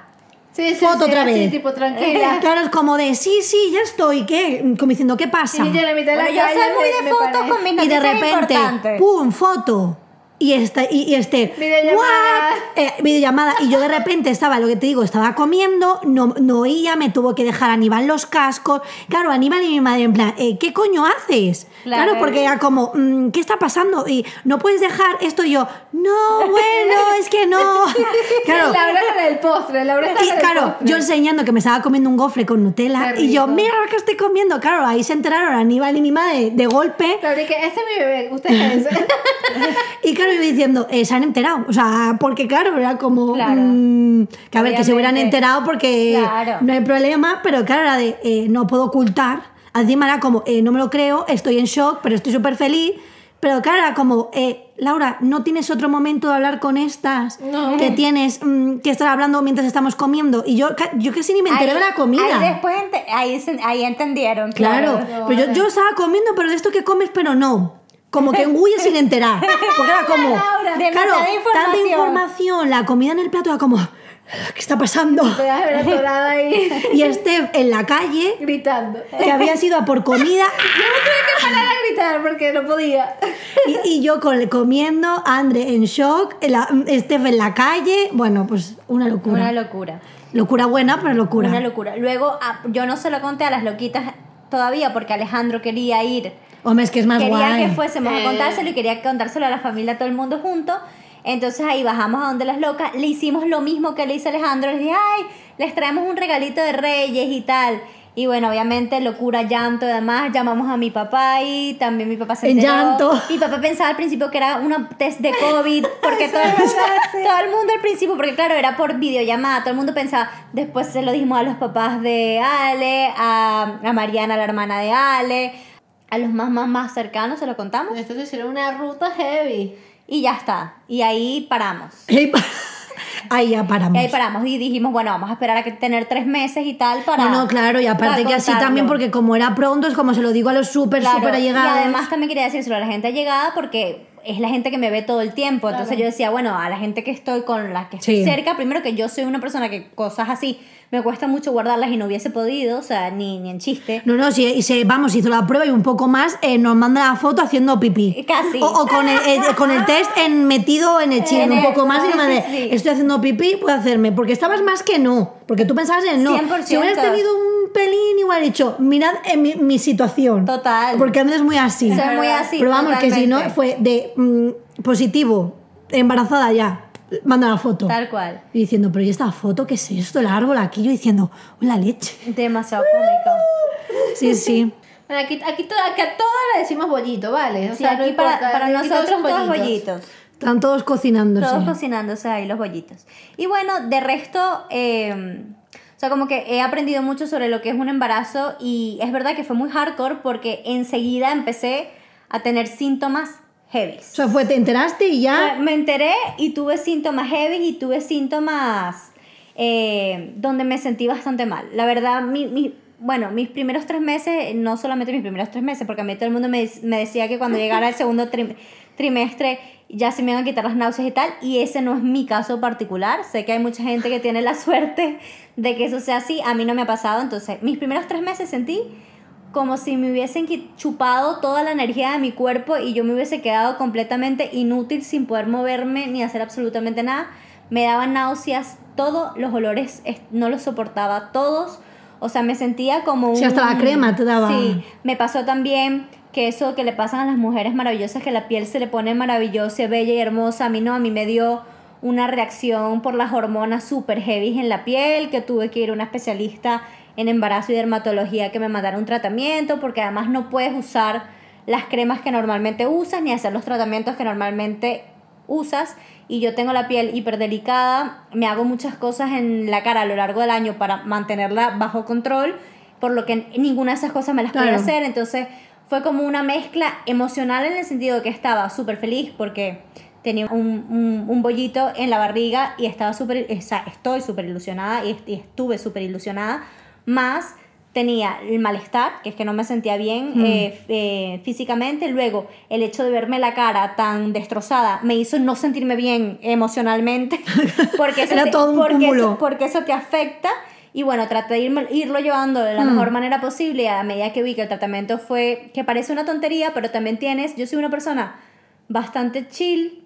Sí, sí, Foto sí, otra vez. tipo, tranquila. Claro, es como de, sí, sí, ya estoy. ¿Qué? Como diciendo, ¿qué pasa? Y yo la mitad de Bueno, la yo soy muy de fotos con mis y de repente, importantes. ¡pum! foto. Y este, y, y este, Videollamada. Eh, videollamada. Y yo de repente estaba, lo que te digo, estaba comiendo, no, no oía, me tuvo que dejar Aníbal los cascos. Claro, Aníbal y mi madre en plan, eh, ¿qué coño haces? Claro, Claro. porque era como, mm, ¿qué está pasando? Y no puedes dejar esto y yo, no, bueno, es que no. Claro, Laura con el postre, está y con el claro, postre. yo enseñando que me estaba comiendo un gofre con Nutella y yo, mira lo que estoy comiendo. Claro, ahí se enteraron Aníbal y mi madre de golpe. Y que este es mi bebé, usted es ese. Y claro, yo diciendo, eh, se han enterado. O sea, porque claro, era como. Claro. mm, que a ver, que se hubieran enterado porque Claro. no hay problema, pero claro, era de eh, no puedo ocultar. Encima era como, eh, no me lo creo, estoy en shock, pero estoy súper feliz. Pero claro, era como, eh, Laura, ¿no tienes otro momento de hablar con estas? No. Que tienes, mm, que estar hablando mientras estamos comiendo. Y yo, yo casi ni me enteré Ahí- de la comida. Ahí después ahí, ahí entendieron, Claro, claro. pero yo, yo estaba comiendo, pero de esto que comes, pero no. Como que engulles sin enterar. Porque era como. Laura, claro, demasiada tanta información. información, la comida en el plato era como. ¿Qué está pasando? Ahí Y este en la calle, gritando. que había sido a por comida, Yo me tuve que parar a gritar porque no podía. y, y yo con, comiendo, Andre en shock, la, Steph en la calle. Bueno, pues una locura. Una locura. locura buena, pero locura. Una locura. Luego, ah, yo no se lo conté a las loquitas todavía porque Alejandro quería ir Hombre, es que es más quería guay. que fuésemos Eh. a contárselo y quería contárselo a la familia, a todo el mundo junto. Entonces ahí bajamos a donde las locas, le hicimos lo mismo que le hizo Alejandro, les dije, ay, les traemos un regalito de reyes y tal. Y bueno, obviamente locura, llanto y demás, llamamos a mi papá y también mi papá se En enteró. llanto. Mi papá pensaba al principio que era una test de COVID, porque todo, el mundo, todo el mundo al principio, porque claro, era por videollamada, todo el mundo pensaba, después se lo dijimos a los papás de Ale, a, a Mariana, la hermana de Ale, a los más, más, más cercanos se lo contamos. Estos hicieron una ruta heavy. Y ya está. Y ahí paramos. Ahí ya paramos. Y ahí paramos y dijimos, bueno, vamos a esperar a que tener tres meses y tal para. No, no, claro, y aparte para que así también, porque como era pronto, es como se lo digo a los súper, Claro, súper allegados. Y además también quería decírselo a la gente allegada porque es la gente que me ve todo el tiempo. Entonces yo decía, bueno, a la gente que estoy con la que estoy Sí. cerca, primero que yo soy una persona que cosas así me cuesta mucho guardarlas y no hubiese podido, o sea, ni, ni en chiste. No, no, si, se, vamos, hizo la prueba y un poco más, eh, nos manda la foto haciendo pipí. Casi. O, o con, el, eh, con el test en, metido en el En un el- poco más, y manda, sí, estoy haciendo pipí, puedo hacerme. Porque estabas más que no. Porque tú pensabas en no. 100%. Si hubieras tenido un pelín, igual dicho, mirad en mi, mi situación. Total. Porque antes es muy así. Soy muy así. Pero vamos, que si no, totalmente. fue de mm, positivo, embarazada ya, manda la foto. Tal cual. Y diciendo, pero ¿y esta foto qué es esto? El árbol aquí, yo diciendo, "Uy, la leche. Demasiado cómico. Sí, sí. Bueno, aquí, aquí, to- aquí a todos le decimos bollito, ¿vale? O Sí, sea, no aquí para, importa, para aquí nosotros son todos bollitos. Están todos cocinándose. Todos cocinándose ahí los bollitos. Y bueno, de resto, eh, o sea, como que he aprendido mucho sobre lo que es un embarazo y es verdad que fue muy hardcore porque enseguida empecé a tener síntomas heavy. O sea, fue, te enteraste y ya. Me enteré y tuve síntomas heavy y tuve síntomas eh, donde me sentí bastante mal. La verdad, mi, mi- bueno, mis primeros tres meses, no solamente mis primeros tres meses, porque a mí todo el mundo me, me decía que cuando llegara el segundo trim- trimestre ya se me iban a quitar las náuseas y tal, y ese no es mi caso particular. Sé que hay mucha gente que tiene la suerte de que eso sea así, a mí no me ha pasado, entonces mis primeros tres meses sentí como si me hubiesen chupado toda la energía de mi cuerpo y yo me hubiese quedado completamente inútil sin poder moverme ni hacer absolutamente nada. Me daban náuseas, todos los olores es- no los soportaba, todos. O sea, me sentía como un... Sí, hasta la crema te daba. Sí, me pasó también que eso que le pasan a las mujeres maravillosas, que la piel se le pone maravillosa, bella y hermosa. A mí no, a mí me dio una reacción por las hormonas super heavy en la piel, que tuve que ir a una especialista en embarazo y dermatología que me mandara un tratamiento, porque además no puedes usar las cremas que normalmente usas ni hacer los tratamientos que normalmente usas y yo tengo la piel hiperdelicada, me hago muchas cosas en la cara a lo largo del año para mantenerla bajo control, por lo que ninguna de esas cosas me las Claro. hacer, entonces fue como una mezcla emocional en el sentido de que estaba súper feliz porque tenía un, un, un bollito en la barriga y estaba súper, o sea, estoy súper ilusionada y estuve súper ilusionada, más tenía el malestar, que es que no me sentía bien eh, eh, físicamente, luego el hecho de verme la cara tan destrozada me hizo no sentirme bien emocionalmente, porque eso, Era te, todo un porque eso, porque eso te afecta. Y bueno, traté de irme- irlo llevando de la Mm. mejor manera posible y a medida que vi que el tratamiento fue, que parece una tontería, pero también tienes, yo soy una persona bastante chill,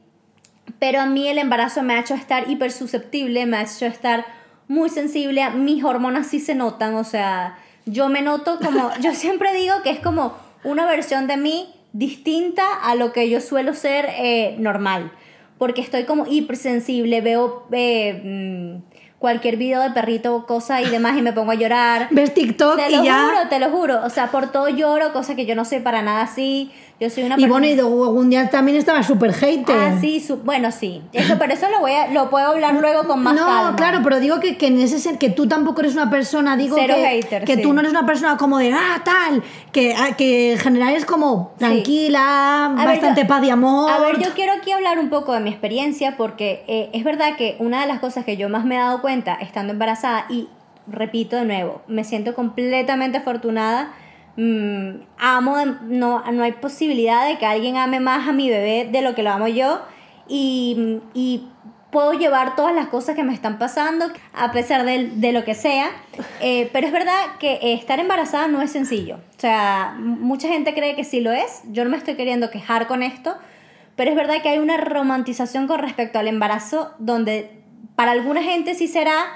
pero a mí el embarazo me ha hecho estar hiper susceptible, me ha hecho estar muy sensible, mis hormonas sí se notan, o sea, yo me noto como, yo siempre digo que es como una versión de mí distinta a lo que yo suelo ser eh, normal, porque estoy como hipersensible, veo eh, mm, cualquier video de perrito o cosa y demás y me pongo a llorar. Ves TikTok Te y lo juro, te lo juro. O sea, por todo lloro, cosa que yo no soy para nada así. Yo soy una Y bueno, persona- y de algún día también estaba súper hater. Ah, sí, su- bueno, sí. Eso, pero eso lo voy a, lo puedo hablar luego con más no, calma. claro, pero digo que, que en ese sen- que tú tampoco eres una persona, digo Cero que, hater, que sí. tú no eres una persona como de ah, tal, que, ah, que en general es como tranquila, ver, bastante yo- paz y amor. A ver, yo quiero aquí hablar un poco de mi experiencia porque eh, es verdad que una de las cosas que yo más me he dado cuenta estando embarazada y repito de nuevo, me siento completamente afortunada. Mm, amo, no, no hay posibilidad de que alguien ame más a mi bebé de lo que lo amo yo y, y puedo llevar todas las cosas que me están pasando a pesar de, de lo que sea. Eh, pero es verdad que eh, estar embarazada no es sencillo. O sea, mucha gente cree que sí lo es. Yo no me estoy queriendo quejar con esto. Pero es verdad que hay una romantización con respecto al embarazo donde para alguna gente sí será,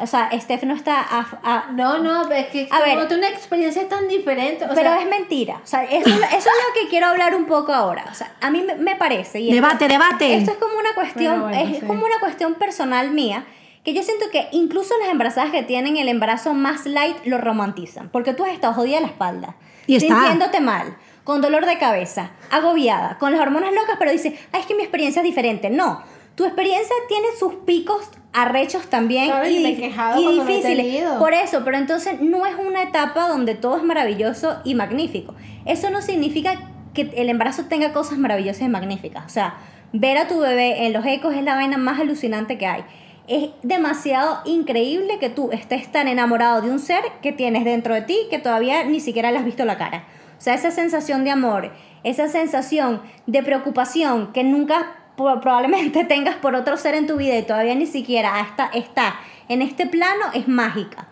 O sea, Steph no está a- a- No, no, es que A como ver. una experiencia tan diferente. O pero sea, es mentira. O sea, eso, eso es lo que quiero hablar un poco ahora. O sea, a mí me, parece. Y esto- Debate, debate. Esto es como una cuestión, Bueno, bueno, es sí. como una cuestión personal mía, que yo siento que incluso las embarazadas que tienen el embarazo más light lo romantizan, porque tú has estado jodida de la espalda, Y está. sintiéndote mal, con dolor de cabeza, agobiada, con las hormonas locas, pero dices, ay, es que mi experiencia es diferente. No, tu experiencia tiene sus picos arrechos también Claro, y me he he difíciles. Por eso, pero entonces no es una etapa donde todo es maravilloso y magnífico. Eso no significa que el embarazo tenga cosas maravillosas y magníficas. O sea, ver a tu bebé en los ecos es la vaina más alucinante que hay. Es demasiado increíble que tú estés tan enamorado de un ser que tienes dentro de ti que todavía ni siquiera le has visto la cara. O sea, esa sensación de amor, esa sensación de preocupación que nunca probablemente tengas por otro ser en tu vida y todavía ni siquiera está, está en este plano es mágica.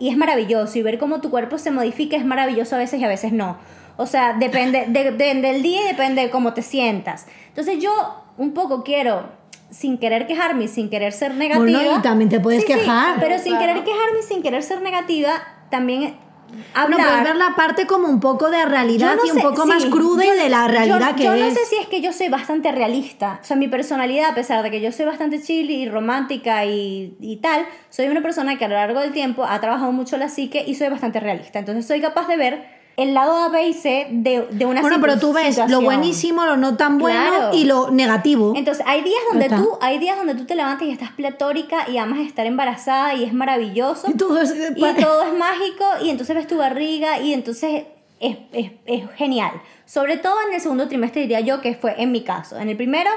Y es maravilloso. Y ver cómo tu cuerpo se modifica es maravilloso a veces y a veces no. O sea, depende de- de- del día y depende de cómo te sientas. Entonces yo un poco quiero, sin querer quejarme y sin querer ser negativa. Bueno, y también te puedes Sí, sí, quejar. pero sin Claro. querer quejarme y sin querer ser negativa, también No, hablar. puedes ver la parte como un poco de realidad Yo no y un sé, poco más cruda yo- y de la realidad yo, que yo es. no sé si es que yo soy bastante realista. O sea, mi personalidad, a pesar de que yo soy bastante chill y romántica y, y tal, soy una persona que a lo largo del tiempo ha trabajado mucho la psique y soy bastante realista. Entonces soy capaz de ver el lado A, B y C de, de una Bueno, pero tú ves lo buenísimo, lo no tan bueno Claro. y lo negativo. Entonces, hay días donde tú, hay días donde tú te levantas y estás pletórica y amas estar embarazada y es maravilloso. Y todo es- y todo es mágico y entonces ves tu barriga y entonces es, es, es genial. Sobre todo en el segundo trimestre diría yo que fue en mi caso. En el primero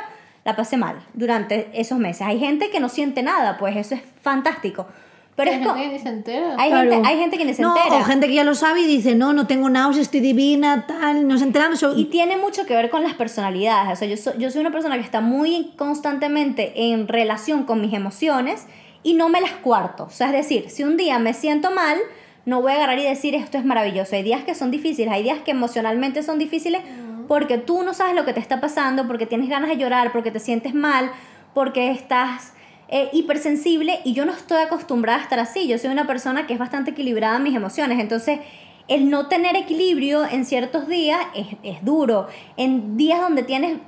la pasé mal durante esos meses. Hay gente que no siente nada, pues eso es fantástico. Pero hay es gente que ni se entera. hay, Claro. gente, hay gente que ni se no, entera. o gente que ya lo sabe y dice, no, no tengo náuseas, estoy divina, tal, no se enteran. so- Y tiene mucho que ver con las personalidades. O sea, yo soy, yo soy una persona que está muy constantemente en relación con mis emociones y no me las cuarto. O sea, es decir, si un día me siento mal, no voy a agarrar y decir esto es maravilloso. Hay días que son difíciles, hay días que emocionalmente son difíciles porque tú no sabes lo que te está pasando, porque tienes ganas de llorar, porque te sientes mal, porque estás eh, hipersensible y yo no estoy acostumbrada a estar así. Yo soy una persona que es bastante equilibrada en mis emociones. Entonces, el no tener equilibrio en ciertos días es, es duro. En días donde tienes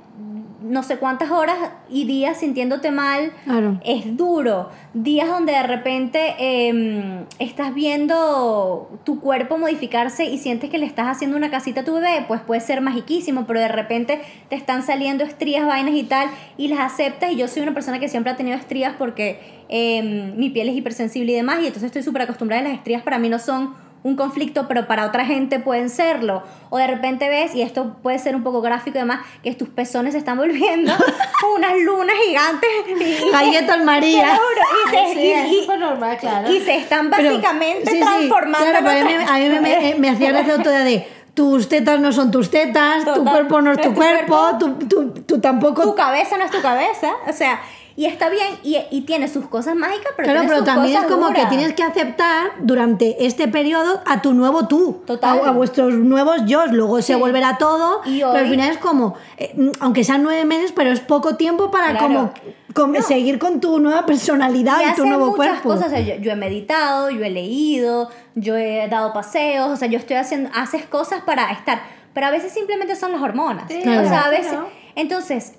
no sé cuántas horas y días sintiéndote mal, Claro. es duro. Días donde de repente eh, estás viendo tu cuerpo modificarse y sientes que le estás haciendo una casita a tu bebé, pues puede ser magiquísimo, pero de repente te están saliendo estrías, vainas y tal, y las aceptas. Y yo soy una persona que siempre ha tenido estrías porque eh, mi piel es hipersensible y demás, y entonces estoy súper acostumbrada a las estrías para mí no son un conflicto, pero para otra gente pueden serlo. O de repente ves, y esto puede ser un poco gráfico y demás, que tus pezones se están volviendo unas lunas gigantes. y- Galletas María. juro, y se- Sí, y- es y- súper normal, claro. y se están básicamente sí, sí, transformando. Claro, a mí, me- otra- a mí me, me- me hacía gracia otra de tus tetas no son tus tetas, tu cuerpo no es tu Tu cuerpo, cuerpo. tú, tú tampoco. tu cabeza no es tu cabeza. O sea, y está bien, y, y tiene sus cosas mágicas, pero Claro, tiene pero sus también es como que tienes que aceptar durante este periodo a tu nuevo tú, Total. A, a vuestros nuevos yo. Luego se volverá todo, Y pero al hoy- final es como, eh, aunque sean nueve meses, pero es poco tiempo para Claro. como, seguir con tu nueva personalidad y y, tu nuevo muchas cuerpo. cosas. O sea, yo, yo he meditado, yo he leído, yo he dado paseos, o sea, yo estoy haciendo, haces cosas para estar, pero a veces simplemente son las hormonas. Sí, O sea, a claro. veces, entonces,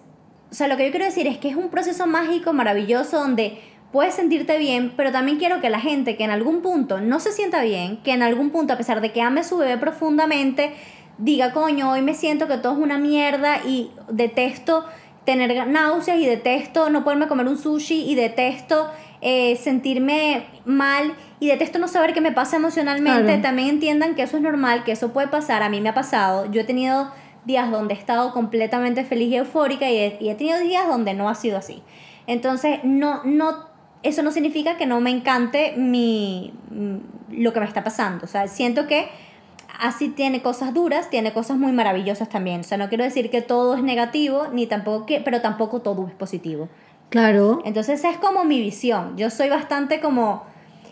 o sea, lo que yo quiero decir es que es un proceso mágico, maravilloso, donde puedes sentirte bien, pero también quiero que la gente que en algún punto no se sienta bien, que en algún punto, a pesar de que ame a su bebé profundamente, diga, coño, hoy me siento que todo es una mierda y detesto tener náuseas y detesto no poderme comer un sushi y detesto eh, sentirme mal y detesto no saber qué me pasa emocionalmente, Claro. también entiendan que eso es normal, que eso puede pasar, a mí me ha pasado, yo he tenido días donde he estado completamente feliz y eufórica y he, y he tenido días donde no ha sido así. Entonces, no, no, eso no significa que no me encante mi, mm, lo que me está pasando. O sea, siento que así tiene cosas duras, tiene cosas muy maravillosas también. O sea, no quiero decir que todo es negativo, ni tampoco que, pero tampoco todo es positivo. Claro. Entonces es como mi visión. Yo soy bastante como...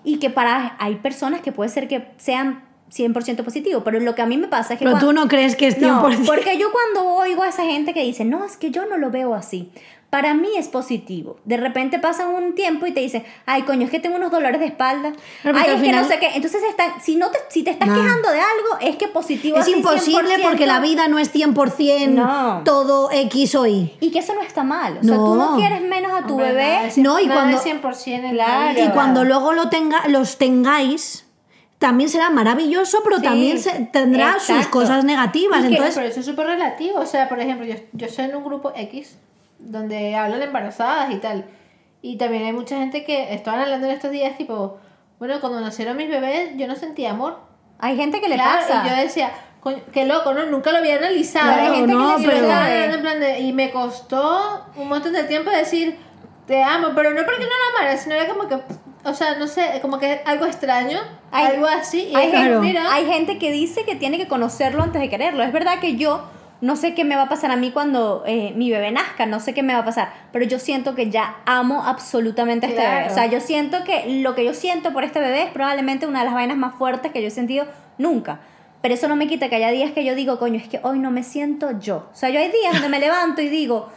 Y que para... Hay personas que puede ser que sean 100% positivo, pero lo que a mí me pasa es que... Pero cuando- tú no crees que es 100%. no, porque yo cuando oigo a esa gente que dice, no, es que yo no lo veo así. para mí es positivo. De repente pasan un tiempo y te dicen, ay, coño, es que tengo unos dolores de espalda. Claro, porque ay, es que no final- sé qué. Entonces, están, si, no te, si te estás No. quejando de algo, es que positivo Es así imposible 100%. porque la vida no es 100% No. todo X o Y. Y que eso no está mal. O sea, tú no No. quieres menos a tu Hombre, bebé. es- No, y cuando- es 100% en la. Y cuando luego lo tenga, los tengáis, también será maravilloso, pero Sí, también se- tendrá sus cosas negativas. Que- Entonces, Pero eso es súper relativo. O sea, por ejemplo, yo, yo estoy en un grupo X donde hablan embarazadas y tal. Y también hay mucha gente que estaban hablando en estos días, tipo, bueno, cuando nacieron mis bebés, yo no sentía amor. Hay gente que le Claro, pasa. Y yo decía, "Coño, qué loco, ¿no? Nunca lo había analizado. Claro, hay gente que no, lo pero- en plan de- y me costó un montón de tiempo decir, te amo, pero no porque no lo amara, sino era como que, o sea, no sé, como que algo extraño, Hay- algo así. Y hay, que, gente, hay gente que dice que tiene que conocerlo antes de quererlo. Es verdad que yo no sé qué me va a pasar a mí cuando eh, mi bebé nazca, no sé qué me va a pasar, pero yo siento que ya amo absolutamente a este Claro. bebé. O sea, yo siento que lo que yo siento por este bebé es probablemente una de las vainas más fuertes que yo he sentido nunca. Pero eso no me quita que haya días que yo digo, coño, es que hoy no me siento yo. O sea, yo hay días donde me levanto y digo,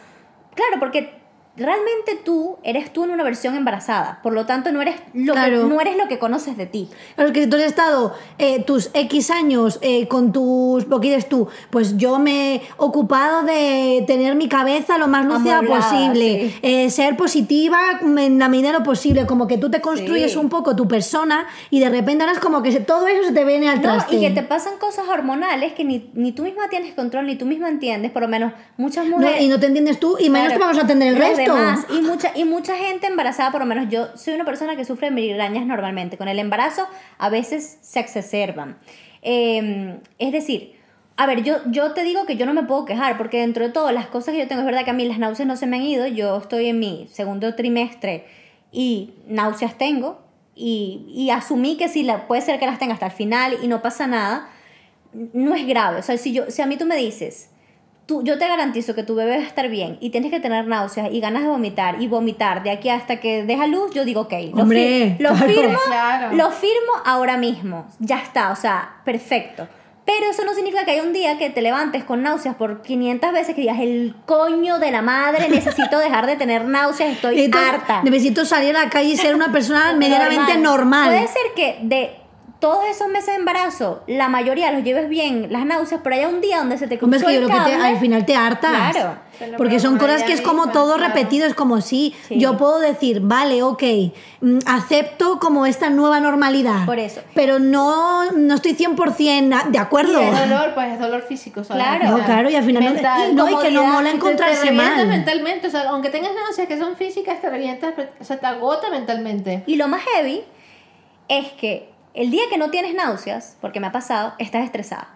claro, porque realmente tú eres tú en una versión embarazada. Por lo tanto, no eres lo, Claro. que, no eres lo que conoces de ti. Claro, que si tú has estado eh, tus X años eh, con tus. Dices tú, pues yo me he ocupado de tener mi cabeza lo más lúcida posible, sí. eh, ser positiva en la medida de lo posible, como que tú te construyes Sí. un poco tu persona y de repente ahora es como que todo eso se te viene al No, traste. y que te pasan cosas hormonales que ni, ni tú misma tienes control, ni tú misma entiendes, por lo menos muchas No, mujeres... y no te entiendes tú, y menos Claro, te vamos a entender el resto. Y, mucha, y mucha gente embarazada, por lo menos yo soy una persona que sufre migrañas normalmente. Con el embarazo a veces se exacerban. Eh, es decir, a ver, yo, yo te digo que yo no me puedo quejar, porque dentro de todo, las cosas que yo tengo, es verdad que a mí las náuseas no se me han ido, yo estoy en mi segundo trimestre y náuseas tengo, y, y asumí que sí, la, puede ser que las tenga hasta el final y no pasa nada, no es grave. O sea, si, yo, si a mí tú me dices, tú, yo te garantizo que tu bebé va a estar bien y tienes que tener náuseas y ganas de vomitar y vomitar de aquí hasta que deja luz, yo digo, ok, lo, Hombre, fir- lo claro. firmo, Claro. lo firmo ahora mismo, ya está, o sea, perfecto. Pero eso no significa que haya un día que te levantes con náuseas por 500 veces que digas, el coño de la madre, necesito dejar de tener náuseas, estoy Entonces, harta. Necesito salir a la calle y ser una persona medianamente normal. Puede ser que de todos esos meses de embarazo, la mayoría los lleves bien, las náuseas, pero haya un día donde se te Hombre, es cruzó que yo creo que te- al final te hartas. Claro. Porque son cosas que es como todo repetido, es como sí, Sí. yo puedo decir, vale, ok, mm, acepto como esta nueva normalidad. Por eso. Pero no, no estoy 100% de acuerdo. Y el dolor, pues es dolor físico, ¿sabes? Claro. No, claro, y al final no- Mental. no, y que no mola te- encontrarse te revienta mal. mentalmente, o sea, aunque tengas náuseas que son físicas, te revientas, o sea, te agota mentalmente. Y lo más heavy es que el día que no tienes náuseas, porque me ha pasado, estás estresada.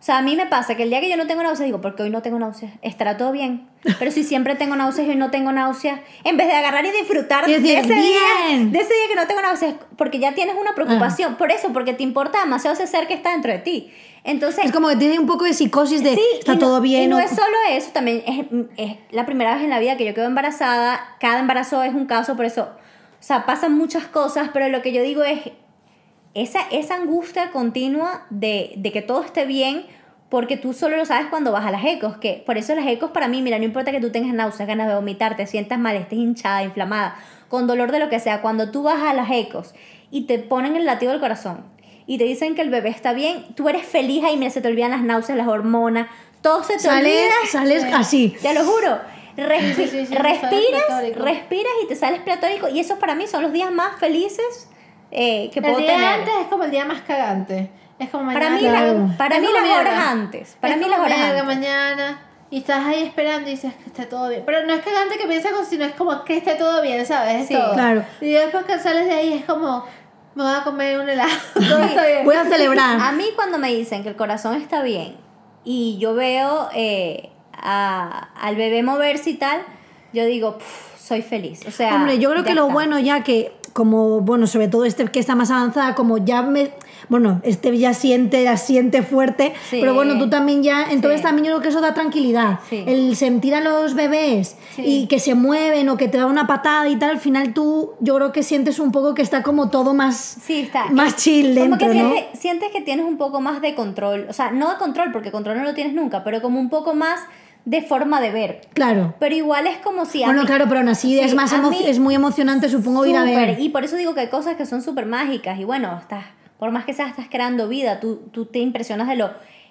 O sea, a mí me pasa que el día que yo no tengo náuseas, digo, porque hoy no tengo náuseas, estará todo bien. Pero si siempre tengo náuseas y hoy no tengo náuseas, en vez de agarrar y disfrutar Y de, ese día, de ese día que no tengo náuseas, porque ya tienes una preocupación. Por eso, porque te importa demasiado ese ser que está dentro de ti. Entonces, Es como que tiene un poco de psicosis de Sí, está no- todo bien. Y no es solo eso, también es, es la primera vez en la vida que yo quedo embarazada. Cada embarazo es un caso, por eso, o sea, pasan muchas cosas, pero lo que yo digo es esa, esa angustia continua de, de que todo esté bien, porque tú solo lo sabes cuando vas a las ecos, que por eso las ecos para mí, mira, no importa que tú tengas náuseas, ganas de vomitar, te sientas mal, estés hinchada, inflamada, con dolor de lo que sea, cuando tú vas a las ecos y te ponen el latido del corazón y te dicen que el bebé está bien, tú eres feliz ahí, mira, se te olvidan las náuseas, las hormonas, todo se te Sale, olvida. sales Sí. así. Te lo juro. Respi- Sí, sí, sí, sí, respiras, respiras y te sales platónico. Y esos para mí son los días más felices eh, que El puedo día tener. antes es como el día más cagante. Es como Para mañana. mí, la- para mí las horas mierda. antes. Para Es mí como las horas mierda, antes. mañana y estás ahí esperando y dices que esté todo bien. Pero no es cagante que pienses como si no es como que esté todo bien, ¿sabes? Es Sí. todo. Claro. Y después que sales de ahí es como, me voy a comer un helado. todo está bien. Voy a celebrar. A mí cuando me dicen que el corazón está bien y yo veo eh, a- al bebé moverse y tal, yo digo, "Puf, soy feliz. O sea, Hombre, yo creo que lo está. bueno ya que, como, bueno, sobre todo este que está más avanzada, como ya me. Bueno, este ya siente, ya siente fuerte, Sí. pero bueno, tú también ya. Entonces Sí. también yo creo que eso da tranquilidad. Sí. El sentir a los bebés y que se mueven o que te da una patada y tal, al final tú, yo creo que sientes un poco que está como todo más. Está. Más chill Como dentro, que ¿no? sientes, sientes que tienes un poco más de control. O sea, no de control, porque control no lo tienes nunca, pero como un poco más de forma de ver. Claro. Pero igual es como si a Bueno, mí- claro, pero aún así Sí, es más emo- es muy emocionante, supongo, ir a ver. Y por eso digo que hay cosas que son súper mágicas. Y bueno, estás, por más que seas, estás creando vida, tú, tú te impresionas de lo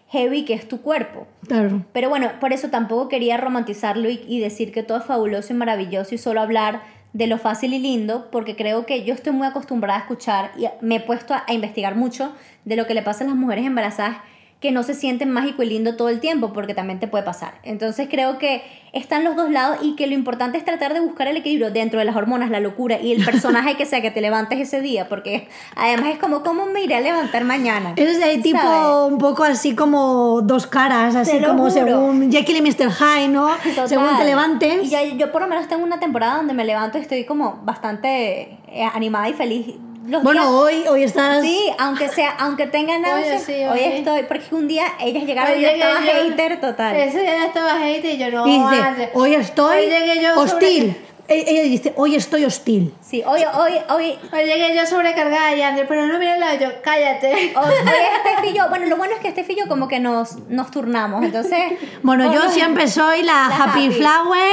heavy que es tu cuerpo. Claro. Pero bueno, por eso tampoco quería romantizarlo y, y decir que todo es fabuloso y maravilloso y solo hablar de lo fácil y lindo, porque creo que yo estoy muy acostumbrada a escuchar y me he puesto a, a investigar mucho de lo que le pasa a las mujeres embarazadas que no se sienten mágico y lindo todo el tiempo, porque también te puede pasar. Entonces creo que están los dos lados y que lo importante es tratar de buscar el equilibrio dentro de las hormonas, la locura y el personaje que sea que te levantes ese día, porque además es como, ¿cómo me iré a levantar mañana? Eres de tipo ¿Sabes? un poco así como dos caras, así como juro. según Jekyll y Mr. Hyde, ¿no? Total. Según te levantes. Y ya, yo por lo menos tengo una temporada donde me levanto y estoy como bastante eh, animada y feliz. Los Bueno, días- hoy, hoy estás. Sí, aunque sea, aunque tenga náuseas, sí, hoy estoy, porque un día ellas llegaron Hoy y yo estaba yo- hater total. Ese día ya estaba hater y yo no. dice, vale. hoy estoy Hoy hostil. sobre- Ella dice, hoy estoy hostil. Sí, hoy, hoy, hoy, Hoy llegué yo sobrecargada y André, pero no mira lado, yo, cállate. y yo, bueno, lo bueno es que yo como que nos, nos turnamos, entonces... Bueno, yo siempre soy la, La happy, happy. flower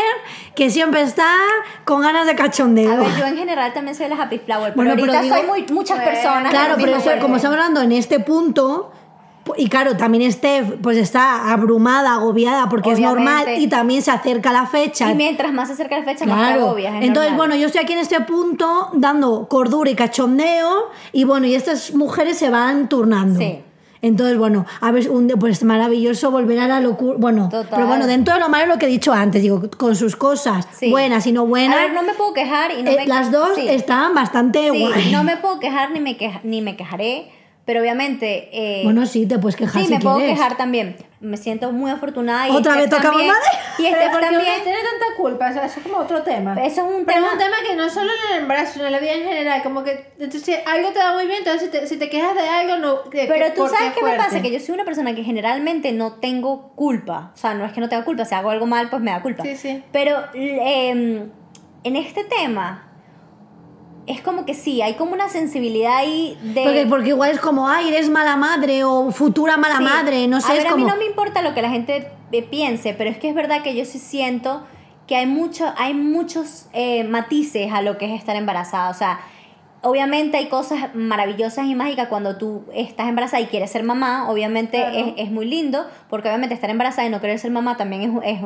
que siempre está con ganas de cachondeo. A ver, yo en general también soy la happy flower, pero Bueno, pero ahorita digo- soy muy, muchas personas. Claro, pero eso, como estamos hablando en este punto, pu- y claro, también Steph pues está abrumada, agobiada, porque es Obviamente. normal y también se acerca la fecha. Y mientras más se acerca la fecha, más te Claro. agobias. es Entonces, normal. bueno, yo estoy aquí en este punto dando cordura y cachondeo y bueno, y estas mujeres se van turnando. Sí. Entonces, bueno, a ver, un, pues es maravilloso volver a la locura. Bueno, Total. pero bueno, dentro de lo malo lo que he dicho antes, digo, con sus cosas Sí. buenas y no buenas, A ver, no me puedo quejar y no eh, me... las dos sí. están bastante Sí, guay. no me puedo quejar ni me, queja- ni me quejaré, pero obviamente... eh, Bueno, sí, te puedes quejar sí, si me puedo quieres. quejar también. Me siento muy afortunada y ¿Otra vez tocamos madre? Y uno también. tiene tanta culpa, o sea, eso es como otro tema. Eso es un Pero tema... es un tema que no solo en el embarazo, sino en la vida en general. Como que entonces, si algo te va muy bien, entonces si te, si te quejas de algo, no. que- Pero que- tú sabes es qué me pasa, que yo soy una persona que generalmente no tengo culpa. O sea, no es que no tenga culpa, si hago algo mal, pues me da culpa. Sí, sí. Pero eh, en este tema, es como que sí, hay como una sensibilidad ahí de... Porque, porque igual es como, ay, eres mala madre o futura mala Sí. madre, no sé, a es ver, como... a mí no me importa lo que la gente eh, piense, pero es que es verdad que yo sí siento que hay, mucho, hay muchos eh, matices a lo que es estar embarazada. O sea, obviamente hay cosas maravillosas y mágicas cuando tú estás embarazada y quieres ser mamá. Obviamente Claro. es, es muy lindo, porque obviamente estar embarazada y no querer ser mamá también es... es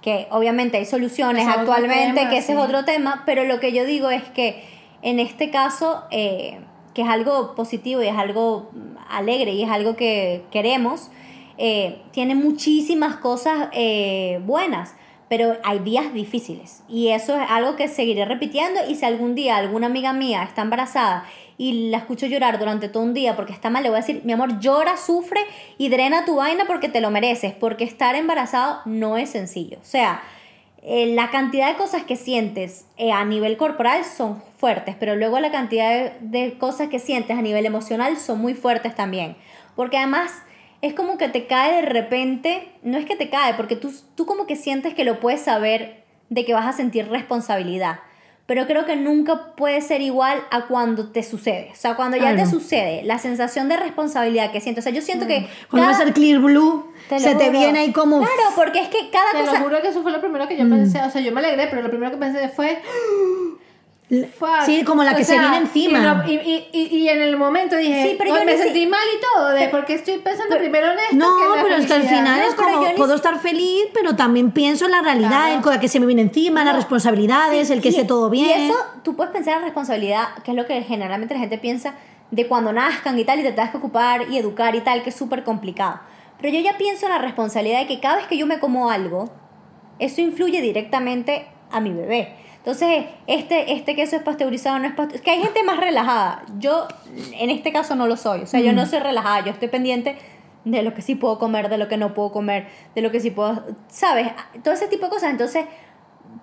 que obviamente hay soluciones Es actualmente, tema, que ese sí. es otro tema, pero lo que yo digo es que en este caso, eh, que es algo positivo y es algo alegre y es algo que queremos, eh, tiene muchísimas cosas eh, buenas, pero hay días difíciles y eso es algo que seguiré repitiendo y si algún día alguna amiga mía está embarazada y la escucho llorar durante todo un día porque está mal, le voy a decir, mi amor, llora, sufre y drena tu vaina porque te lo mereces, porque estar embarazado no es sencillo. O sea, eh, la cantidad de cosas que sientes eh, a nivel corporal son fuertes, pero luego la cantidad de, de cosas que sientes a nivel emocional son muy fuertes también. Porque además es como que te cae de repente, no es que te cae, porque tú, tú como que sientes que lo puedes saber de que vas a sentir responsabilidad. Pero creo que nunca puede ser igual a cuando te sucede. O sea, cuando ya te sucede, la sensación de responsabilidad que siento. O sea, yo siento que. Cuando cada- vas a ser clear blue, te se te viene ahí como... Claro, porque es que cada Te cosa. lo juro que eso fue lo primero que yo Mm. pensé. O sea, yo me alegré, pero lo primero que pensé fue. Fuck. Sí, como la que O se sea, viene encima. Y, no- y, y, y- en el momento dije, Sí, pero "Ay, yo me ni si- sentí mal y todo, de porque estoy pensando primero en esto. No, que en la pero al felicidad". final No, es pero como, puedo si- estar feliz, pero también pienso en la realidad, Claro. en cosa que se me viene encima, las responsabilidades, el que esté todo bien. Y eso, tú puedes pensar en responsabilidad, que es lo que generalmente la gente piensa de cuando nazcan y tal, y te tengas que ocupar y educar y tal, que es súper complicado. Pero yo ya pienso en la responsabilidad de que cada vez que yo me como algo, eso influye directamente a mi bebé. Entonces, este, este queso es pasteurizado, no es pasteurizado. Que hay gente más relajada. Yo, en este caso, no lo soy. O sea, yo no soy relajada. Yo estoy pendiente de lo que sí puedo comer, de lo que no puedo comer, de lo que sí puedo. ¿Sabes? Todo ese tipo de cosas. Entonces,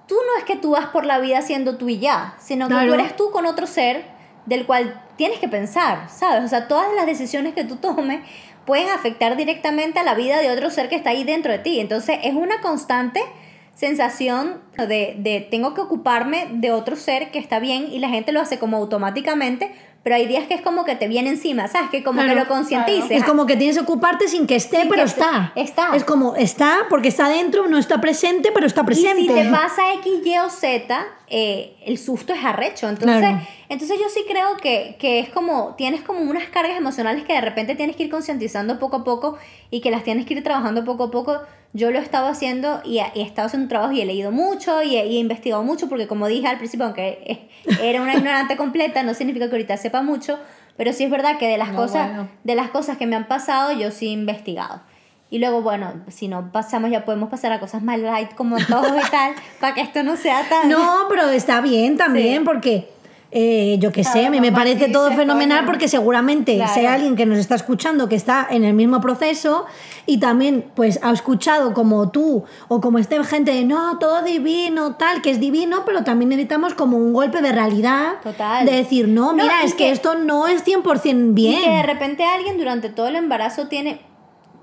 tú no es que tú vas por la vida siendo tú y ya, sino que Claro. tú eres tú con otro ser del cual tienes que pensar, ¿sabes? O sea, todas las decisiones que tú tomes pueden afectar directamente a la vida de otro ser que está ahí dentro de ti. Entonces, es una constante sensación de, de tengo que ocuparme de otro ser que está bien y la gente lo hace como automáticamente, pero hay días que es como que te viene encima, ¿sabes? Que como que Claro, lo concientices. Es como que tienes que ocuparte sin que esté, Sin pero que está. está. Es como está porque está dentro, no está presente, pero está presente. Y si te pasa X, Y o Z, eh, el susto es arrecho. Entonces, Claro. Entonces yo sí creo que, que es como, tienes como unas cargas emocionales que de repente tienes que ir concientizando poco a poco y que las tienes que ir trabajando poco a poco. Yo lo he estado haciendo y, he- he estado haciendo un trabajo y he leído mucho y he, y he investigado mucho porque como dije al principio, aunque era una ignorante completa, no significa que ahorita sepa mucho, pero sí es verdad que de las No, cosas, bueno. de las cosas que me han pasado, yo sí he investigado. Y luego, bueno, si no pasamos, ya podemos pasar a cosas más light como todo y tal, para que esto no sea tan... No, pero está bien también Sí. porque eh, yo qué sé, a mí me parece todo fenomenal porque seguramente Claro. hay alguien que nos está escuchando que está en el mismo proceso y también pues ha escuchado como tú o como este gente de no, todo divino, tal, que es divino, pero también necesitamos como un golpe de realidad Total. de decir, no, mira, es que, que- esto no es 100% bien. Y que de repente alguien durante todo el embarazo tiene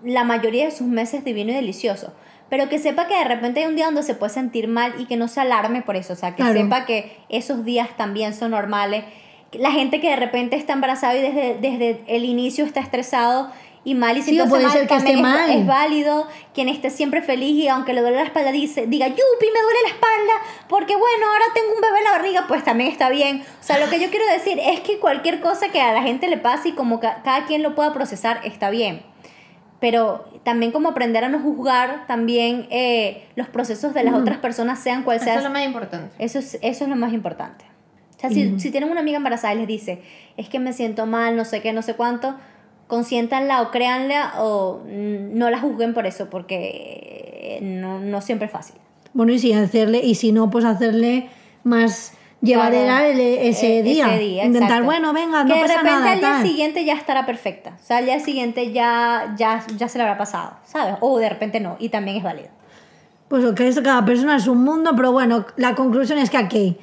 la mayoría de sus meses divino y delicioso. Pero que sepa que de repente hay un día donde se puede sentir mal y que no se alarme por eso. O sea, que Claro. sepa que esos días también son normales. La gente que de repente está embarazada y desde, desde el inicio está estresado y mal y Sí, puede mal, ser que también esté es, mal. es válido. Quien esté siempre feliz y aunque le duele la espalda dice, diga, yupi, me duele la espalda porque bueno, ahora tengo un bebé en la barriga, pues también está bien. O sea, lo que yo quiero decir es que cualquier cosa que a la gente le pase y como ca- cada quien lo pueda procesar, está bien pero también como aprender a no juzgar también eh, los procesos de las otras personas, sean cual Eso sea. es lo más importante. Eso es, eso es lo más importante. O sea, si, si tienen una amiga embarazada y les dice, es que me siento mal, no sé qué, no sé cuánto, consiéntanla o créanla o no la juzguen por eso, porque eh, no, no siempre es fácil. Bueno, y si hacerle, y si no, pues hacerle más llevadera el- ese, Eh, día. Intentar, exacto. bueno, venga, que no de pasa repente nada. al día siguiente ya estará perfecta. O sea, al día siguiente ya, ya, ya se le habrá pasado, ¿sabes? O de repente no, y también es válido. Pues lo que es cada persona es un mundo, pero bueno, la conclusión es que aquí hay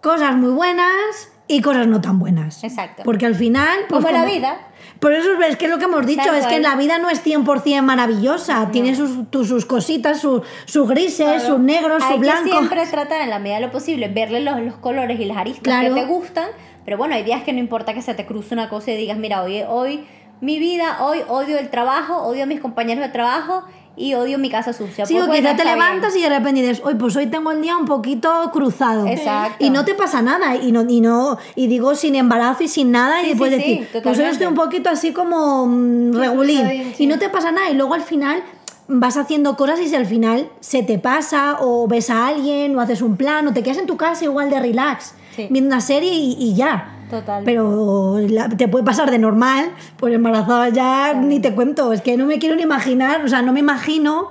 cosas muy buenas y cosas no tan buenas. Exacto. Porque al final... Pues Como la vida. Por eso es que es lo que hemos dicho, Tal es que la vida no es 100% maravillosa, tiene sus, tu- sus cositas, sus, sus grises, sus negros, Hay sus que blancos. siempre tratar en la medida de lo posible, verle los, los colores y las aristas Claro. que te gustan, pero bueno, hay días que no importa que se te cruce una cosa y digas, mira, hoy, hoy mi vida, hoy odio el trabajo, odio a mis compañeros de trabajo y odio mi casa sucia. Sí, o bueno, quizá te bien. levantas y de repente dices, hoy pues hoy tengo el día un poquito cruzado. Exacto. Y no te pasa nada. Y no, y no, y digo sin embarazo y sin nada, Sí, y puedes sí, sí, decir, pues hoy estoy un poquito así como mm, regulín. sí. Y no te pasa nada. Y luego al final vas haciendo cosas y si al final se te pasa, o ves a alguien, o haces un plan, o te quedas en tu casa igual de relax, Sí. viendo una serie y, y ya. Total. Pero la- te puede pasar de normal, pues embarazada ya ni te cuento. Es que no me quiero ni imaginar, o sea, no me imagino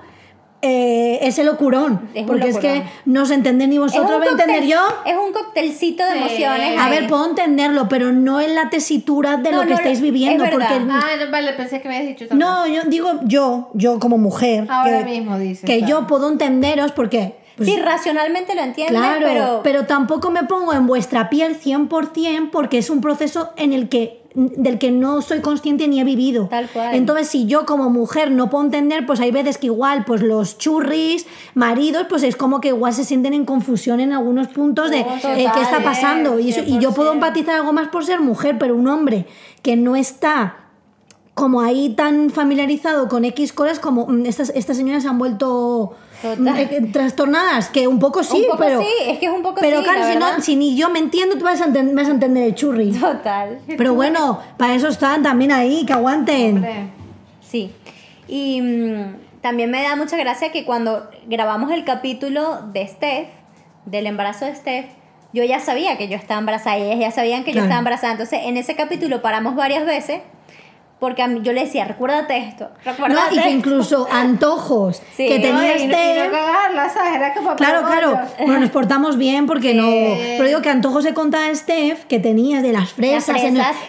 eh, ese locurón. Es porque es que no os entendéis ni Es vosotros, voy a entender yo. Es un coctelcito de Sí. emociones. A ver, puedo entenderlo, pero no en la tesitura de No, lo que no, estáis es viviendo. verdad. Porque Ah, no, vale, pensé que me habías dicho también. no, yo digo yo, yo como mujer, Ahora que, mismo dices. que yo puedo entenderos porque. Pues, sí, racionalmente lo entiendes, Claro, pero... pero... tampoco me pongo en vuestra piel 100% porque es un proceso en el que del que no soy consciente ni he vivido. Tal cual. Entonces, si yo como mujer no puedo entender, pues hay veces que igual pues los churris, maridos, pues es como que igual se sienten en confusión en algunos puntos de Oh, eh, qué está eh, pasando. Y, eso- y yo puedo 100%. empatizar algo más por ser mujer, pero un hombre que no está como ahí tan familiarizado con X cosas como mm, estas, estas señoras se han vuelto Total. eh, trastornadas, que un poco sí, un poco pero, sí, es que es un poco pero sí, claro, la si, no, si ni yo me entiendo, tú vas a, enten- vas a entender el churri. Total. Pero bueno, para eso están también ahí, que aguanten. Hombre. Sí. Y mm, también me da mucha gracia que cuando grabamos el capítulo de Steph, del embarazo de Steph, yo ya sabía que yo estaba embarazada y ellas ya sabían que yo estaba embarazada. Entonces, en ese capítulo paramos varias veces porque a mí- yo le decía, recuérdate esto, No, recuérdate y que esto". incluso antojos Sí. que No, tenía y, no, y no cagarla, ¿sabes? Era como Claro, claro. Bueno, nos portamos bien porque no. Pero digo que antojos se contaba a Steph que tenía de las fresas.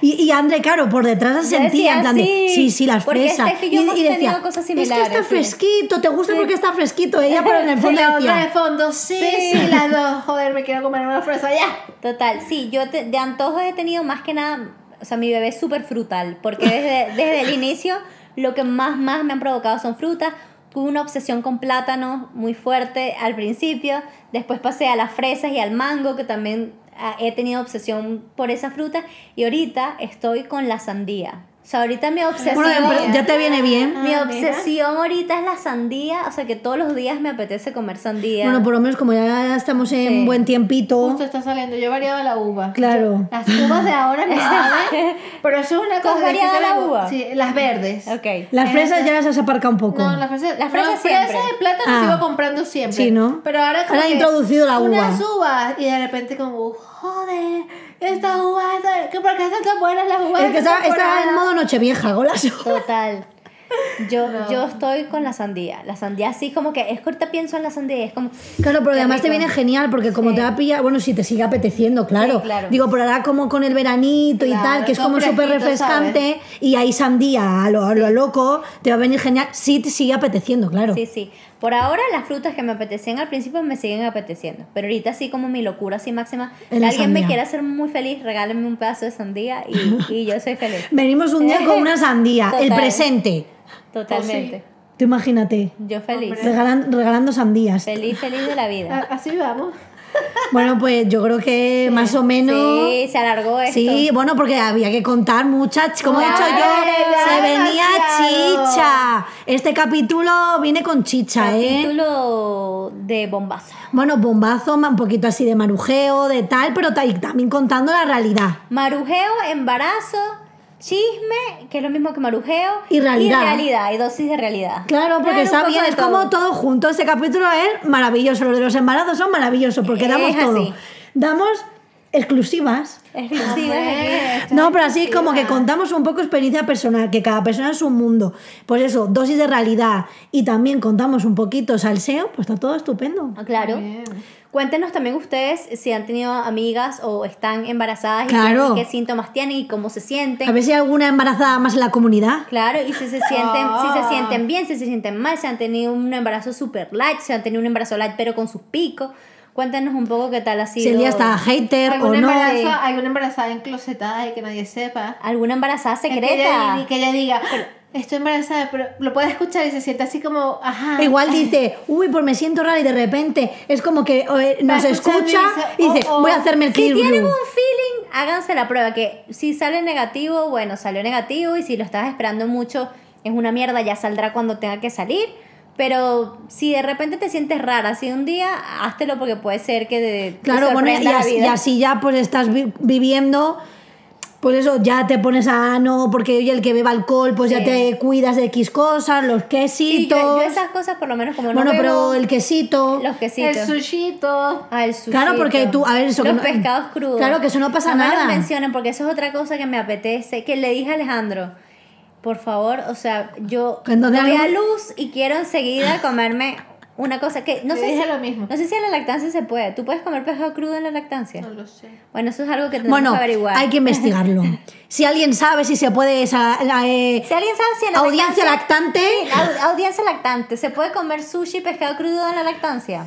y, y André, claro, por detrás Yo sentía decía, en sí, sí, sí, las fresas. Steph y yo hemos tenido cosas Es que está similares, sí". fresquito, ¿te gusta porque está fresquito? Ella, pero en el Y fondo la otra de decía. fondo, sí, sí, las dos. Joder, me quiero comer una fresa ya. Total, sí, yo te- de antojos he tenido más que nada, o sea, mi bebé es súper frutal, porque desde, desde el inicio lo que más, más me han provocado son frutas. Tuve una obsesión con plátano muy fuerte al principio, después pasé a las fresas y al mango, que también ah, he tenido obsesión por esa fruta y ahorita estoy con la sandía. O sea, ahorita mi obsesión... Bueno, ya te viene bien. Mi Ah, obsesión ahorita es la sandía, o sea que todos los días me apetece comer sandía. Bueno, por lo menos como ya estamos en Sí. buen tiempito. Justo está saliendo. Yo he variado la uva. Claro. Las uvas de ahora me saben. Pero eso es una ¿Tú has cosa. variado la uva? Sí, las verdes. Ok. Las fresas ya las has aparcado un poco. No, las fresas, Las fresas no, siempre. fresas de plátano Ah. sigo comprando siempre. Sí, ¿no? Pero ahora Ahora ha introducido la uva. Unas uvas y de repente como, joder, esta uva, esta, ¿qué- ¿por qué están tan buenas las uvas? Es que está, está en modo nochevieja, uvas. Total. Yo, No. yo estoy con la sandía. La sandía así como que es que ahorita pienso en la sandía, es como Claro, pero además te viene genial porque como Sí. te va a pillar, bueno, si te sigue apeteciendo, claro. Sí, claro. Digo, pero ahora como con el veranito y tal, que es como súper refrescante y hay sandía a lo, a lo loco, te va a venir genial si te sigue apeteciendo, claro. Sí, sí. Por ahora las frutas que me apetecían al principio me siguen apeteciendo. Pero ahorita así como mi locura así máxima. Si la alguien me quiere hacer muy feliz, regálenme un pedazo de sandía y, y yo soy feliz. Venimos un día con una sandía, el presente. Totalmente. Tú imagínate, Yo feliz. Regalan- regalando sandías. Feliz, feliz de la vida. Así vamos. Bueno, pues yo creo que más o menos... Sí, se alargó esto. Sí, bueno, porque había que contar muchas, como he dicho yo, se venía demasiado. chicha. Este capítulo viene con chicha, ¿eh? Capítulo de bombazo. Bueno, bombazo, un poquito así de marujeo, de tal, pero también contando la realidad. Marujeo, embarazo, chisme, que es lo mismo que marujeo. Y realidad. Y realidad, y dosis de realidad. Claro, porque Claro, de es como todo junto. Este capítulo es maravilloso. Los de los embarazos son maravillosos porque Es damos todo. Damos exclusivas. Exclusivas No, pero así como que contamos un poco experiencia personal, que cada persona es un mundo. Pues eso, dosis de realidad y también contamos un poquito salseo, pues está todo estupendo. Ah, Claro. Bien. Cuéntenos también ustedes si han tenido amigas o están embarazadas y Claro. qué, qué síntomas tienen y cómo se sienten. A ver si hay alguna embarazada más en la comunidad. Claro, y si se sienten, si se Ah. sienten bien, si se sienten mal, si han tenido un embarazo super light, si han tenido un embarazo light pero con sus picos. Cuéntenos un poco qué tal ha sido. Si el día está hater o ¿Alguna, no. embarazo- alguna embarazada enclosetada y que nadie sepa. ¿Alguna embarazada Que ella, secreta? y que ella diga, estoy embarazada, pero lo puede escuchar y se siente así como, ajá. Igual dice, uy, pues me siento rara y de repente es como que eh, nos escucha y dice, "Oh, oh". voy a hacerme el Si tienen blue". un feeling, háganse la prueba. Que si sale negativo, bueno, salió negativo. Y si lo estás esperando mucho, es una mierda, ya saldrá cuando tenga que salir. Pero si de repente te sientes rara así un día, háztelo porque puede ser que de, te Claro, bueno, y la así, y vida. así ya pues estás vi- viviendo, pues eso, ya te pones a no, porque oye, el que beba alcohol, pues ya te cuidas de X cosas, los Sí, quesitos. yo, yo esas cosas por lo menos como no bueno, bebo, pero el quesito. los El quesitos. sushito. Ah, el sushito. Claro, porque tú- a ver, eso que Los no- pescados crudos. Claro, que eso no pasa me nada. lo mencionen porque eso es otra cosa que me apetece. Que le dije a Alejandro, por favor, o sea, yo ¿En dónde voy a luz y quiero enseguida comerme una cosa que no sé dije si, lo mismo. No sé si en la lactancia se puede. ¿Tú puedes comer pescado crudo en la lactancia? No lo sé. Bueno, eso es algo que tenemos Bueno, que averiguar. hay que investigarlo. si alguien sabe si se puede esa, la, eh, Si alguien sabe si en la audiencia lactancia- lactante, Sí, audiencia lactante, ¿se puede comer sushi y pescado crudo en la lactancia?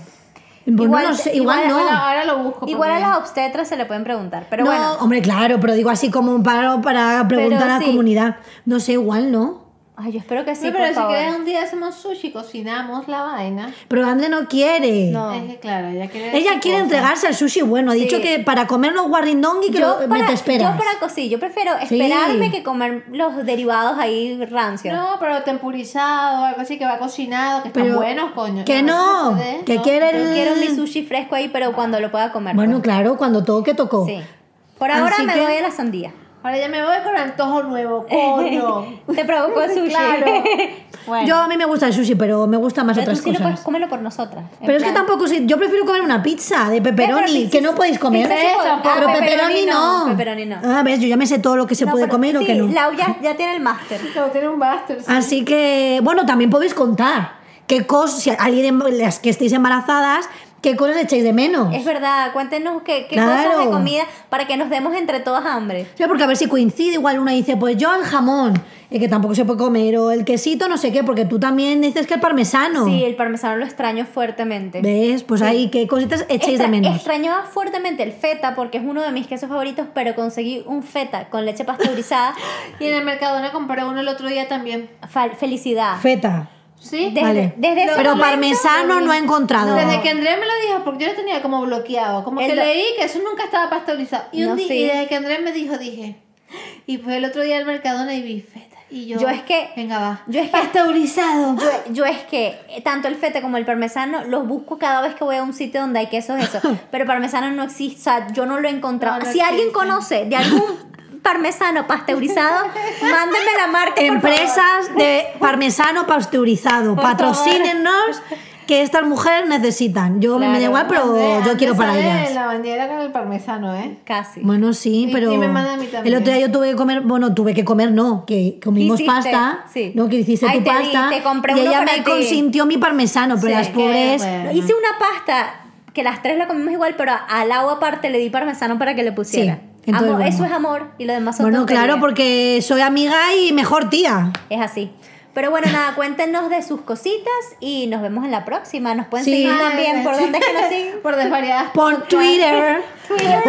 Pues igual- no lo sé, igual, igual- no. Ahora, lo busco. Igual a las obstetras se le pueden preguntar, pero no, bueno. hombre, claro, pero digo así como un paro para preguntar Pero a la sí. comunidad. No sé, igual no. Ay, yo espero que sí, Sí, pero por si favor. quieres un día hacemos sushi, cocinamos la vaina. Pero André no quiere. No. Es que claro, ella quiere. Ella quiere cosa. entregarse al sushi bueno. Ha Sí. dicho que para comer los guarrindongi que yo lo- para, me te esperas. yo para cosí, yo prefiero Sí. esperarme que comer los derivados ahí rancios. No, pero tempurizado, algo así que va cocinado, que están Pero buenos, coño. que no, puede, que quiere Yo el- quiero mi sushi fresco ahí, pero cuando lo pueda comer. Bueno, pues. claro, cuando toque, tocó. Sí. Por ahora Así me que- doy a la sandía. Ahora ya me voy con antojo nuevo, coño. Te provocó el sushi. Claro. bueno. Yo a mí me gusta el sushi, pero me gusta más pero tú otras sí lo puedes cosas. comerlo por nosotras. Pero es que tampoco yo prefiero comer una pizza de pepperoni, pizza que no sí- podéis comer. pizza sí pero ah, pepperoni no. Pepperoni no. Ah, ves, yo ya me sé todo lo que se No, puede comer o sí, que no. Lau ya, ya tiene el máster. Como tiene un buster. sí. Así que, bueno, también podéis contar qué cosas, si alguien, las que estéis embarazadas, qué cosas echáis de menos. Es verdad, cuéntenos qué, qué Claro. cosas de comida para que nos demos entre todas hambre. Sí, porque a ver si coincide, igual una dice, pues yo el jamón, eh, que tampoco se puede comer, o el quesito, no sé qué, porque tú también dices que el parmesano. Sí, el parmesano lo extraño fuertemente. ¿Ves? Pues ahí, ¿qué cositas echáis de Extra- menos? Extrañaba fuertemente el feta porque es uno de mis quesos favoritos, pero conseguí un feta con leche pasteurizada. Y en el Mercadona compré uno el otro día también. Fal- felicidad. Feta. Sí. Desde, Vale. desde ese Pero momento- parmesano no he encontrado. Desde que Andrés me lo dijo, porque yo lo tenía como bloqueado. Como El que leí que eso nunca estaba pasteurizado. Y, un No, día, sí. y desde que Andrés me dijo, dije. Y fue el otro día al Mercadona y vi feta. Y yo. Yo es que- Venga, va. yo es que- Pasteurizado. Yo, yo es que eh, tanto el fete como el parmesano los busco cada vez que voy a un sitio donde hay quesos eso. Pero parmesano no existe, o sea, yo no lo he encontrado. No, no si alguien conoce de algún parmesano pasteurizado, mándenme la marca. por Empresas de parmesano pasteurizado, Por patrocínenos que estas mujeres necesitan. Yo me da igual, pero yo quiero para ellas. la bandera con el parmesano, ¿eh? Casi. Bueno, sí, pero y me manda a mí el otro día yo tuve que comer, bueno, tuve que comer, no, que comimos Hiciste, pasta, sí. no, que hiciste Ay, tu te di, pasta te compré y uno ella para me ti. consintió mi parmesano, pero Sí, las pobres, bueno. Hice una pasta que las tres la comimos igual, pero al agua aparte le di parmesano para que le pusiera. Sí, entonces Amor, bueno. Eso es amor y lo demás son bueno, tonterías. claro, porque soy amiga y mejor tía. Es así. Pero bueno, nada, cuéntenos de sus cositas y nos vemos en la próxima. Nos pueden Sí. seguir Ay, también. ¿Por dónde es que nos siguen? Por desvariadas. Por Twitter Twitter.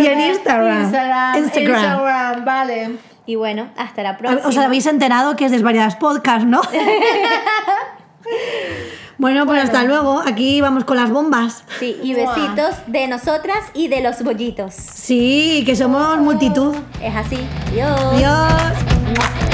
y en Instagram. Instagram. Instagram. Instagram, vale. Y bueno, hasta la próxima. Os habéis enterado que es Desvariadas Podcast, ¿no? bueno, pues hasta luego. Aquí vamos con las bombas. Sí, y besitos de nosotras y de los bollitos. Sí, que somos multitud. Es así. Adiós. Adiós.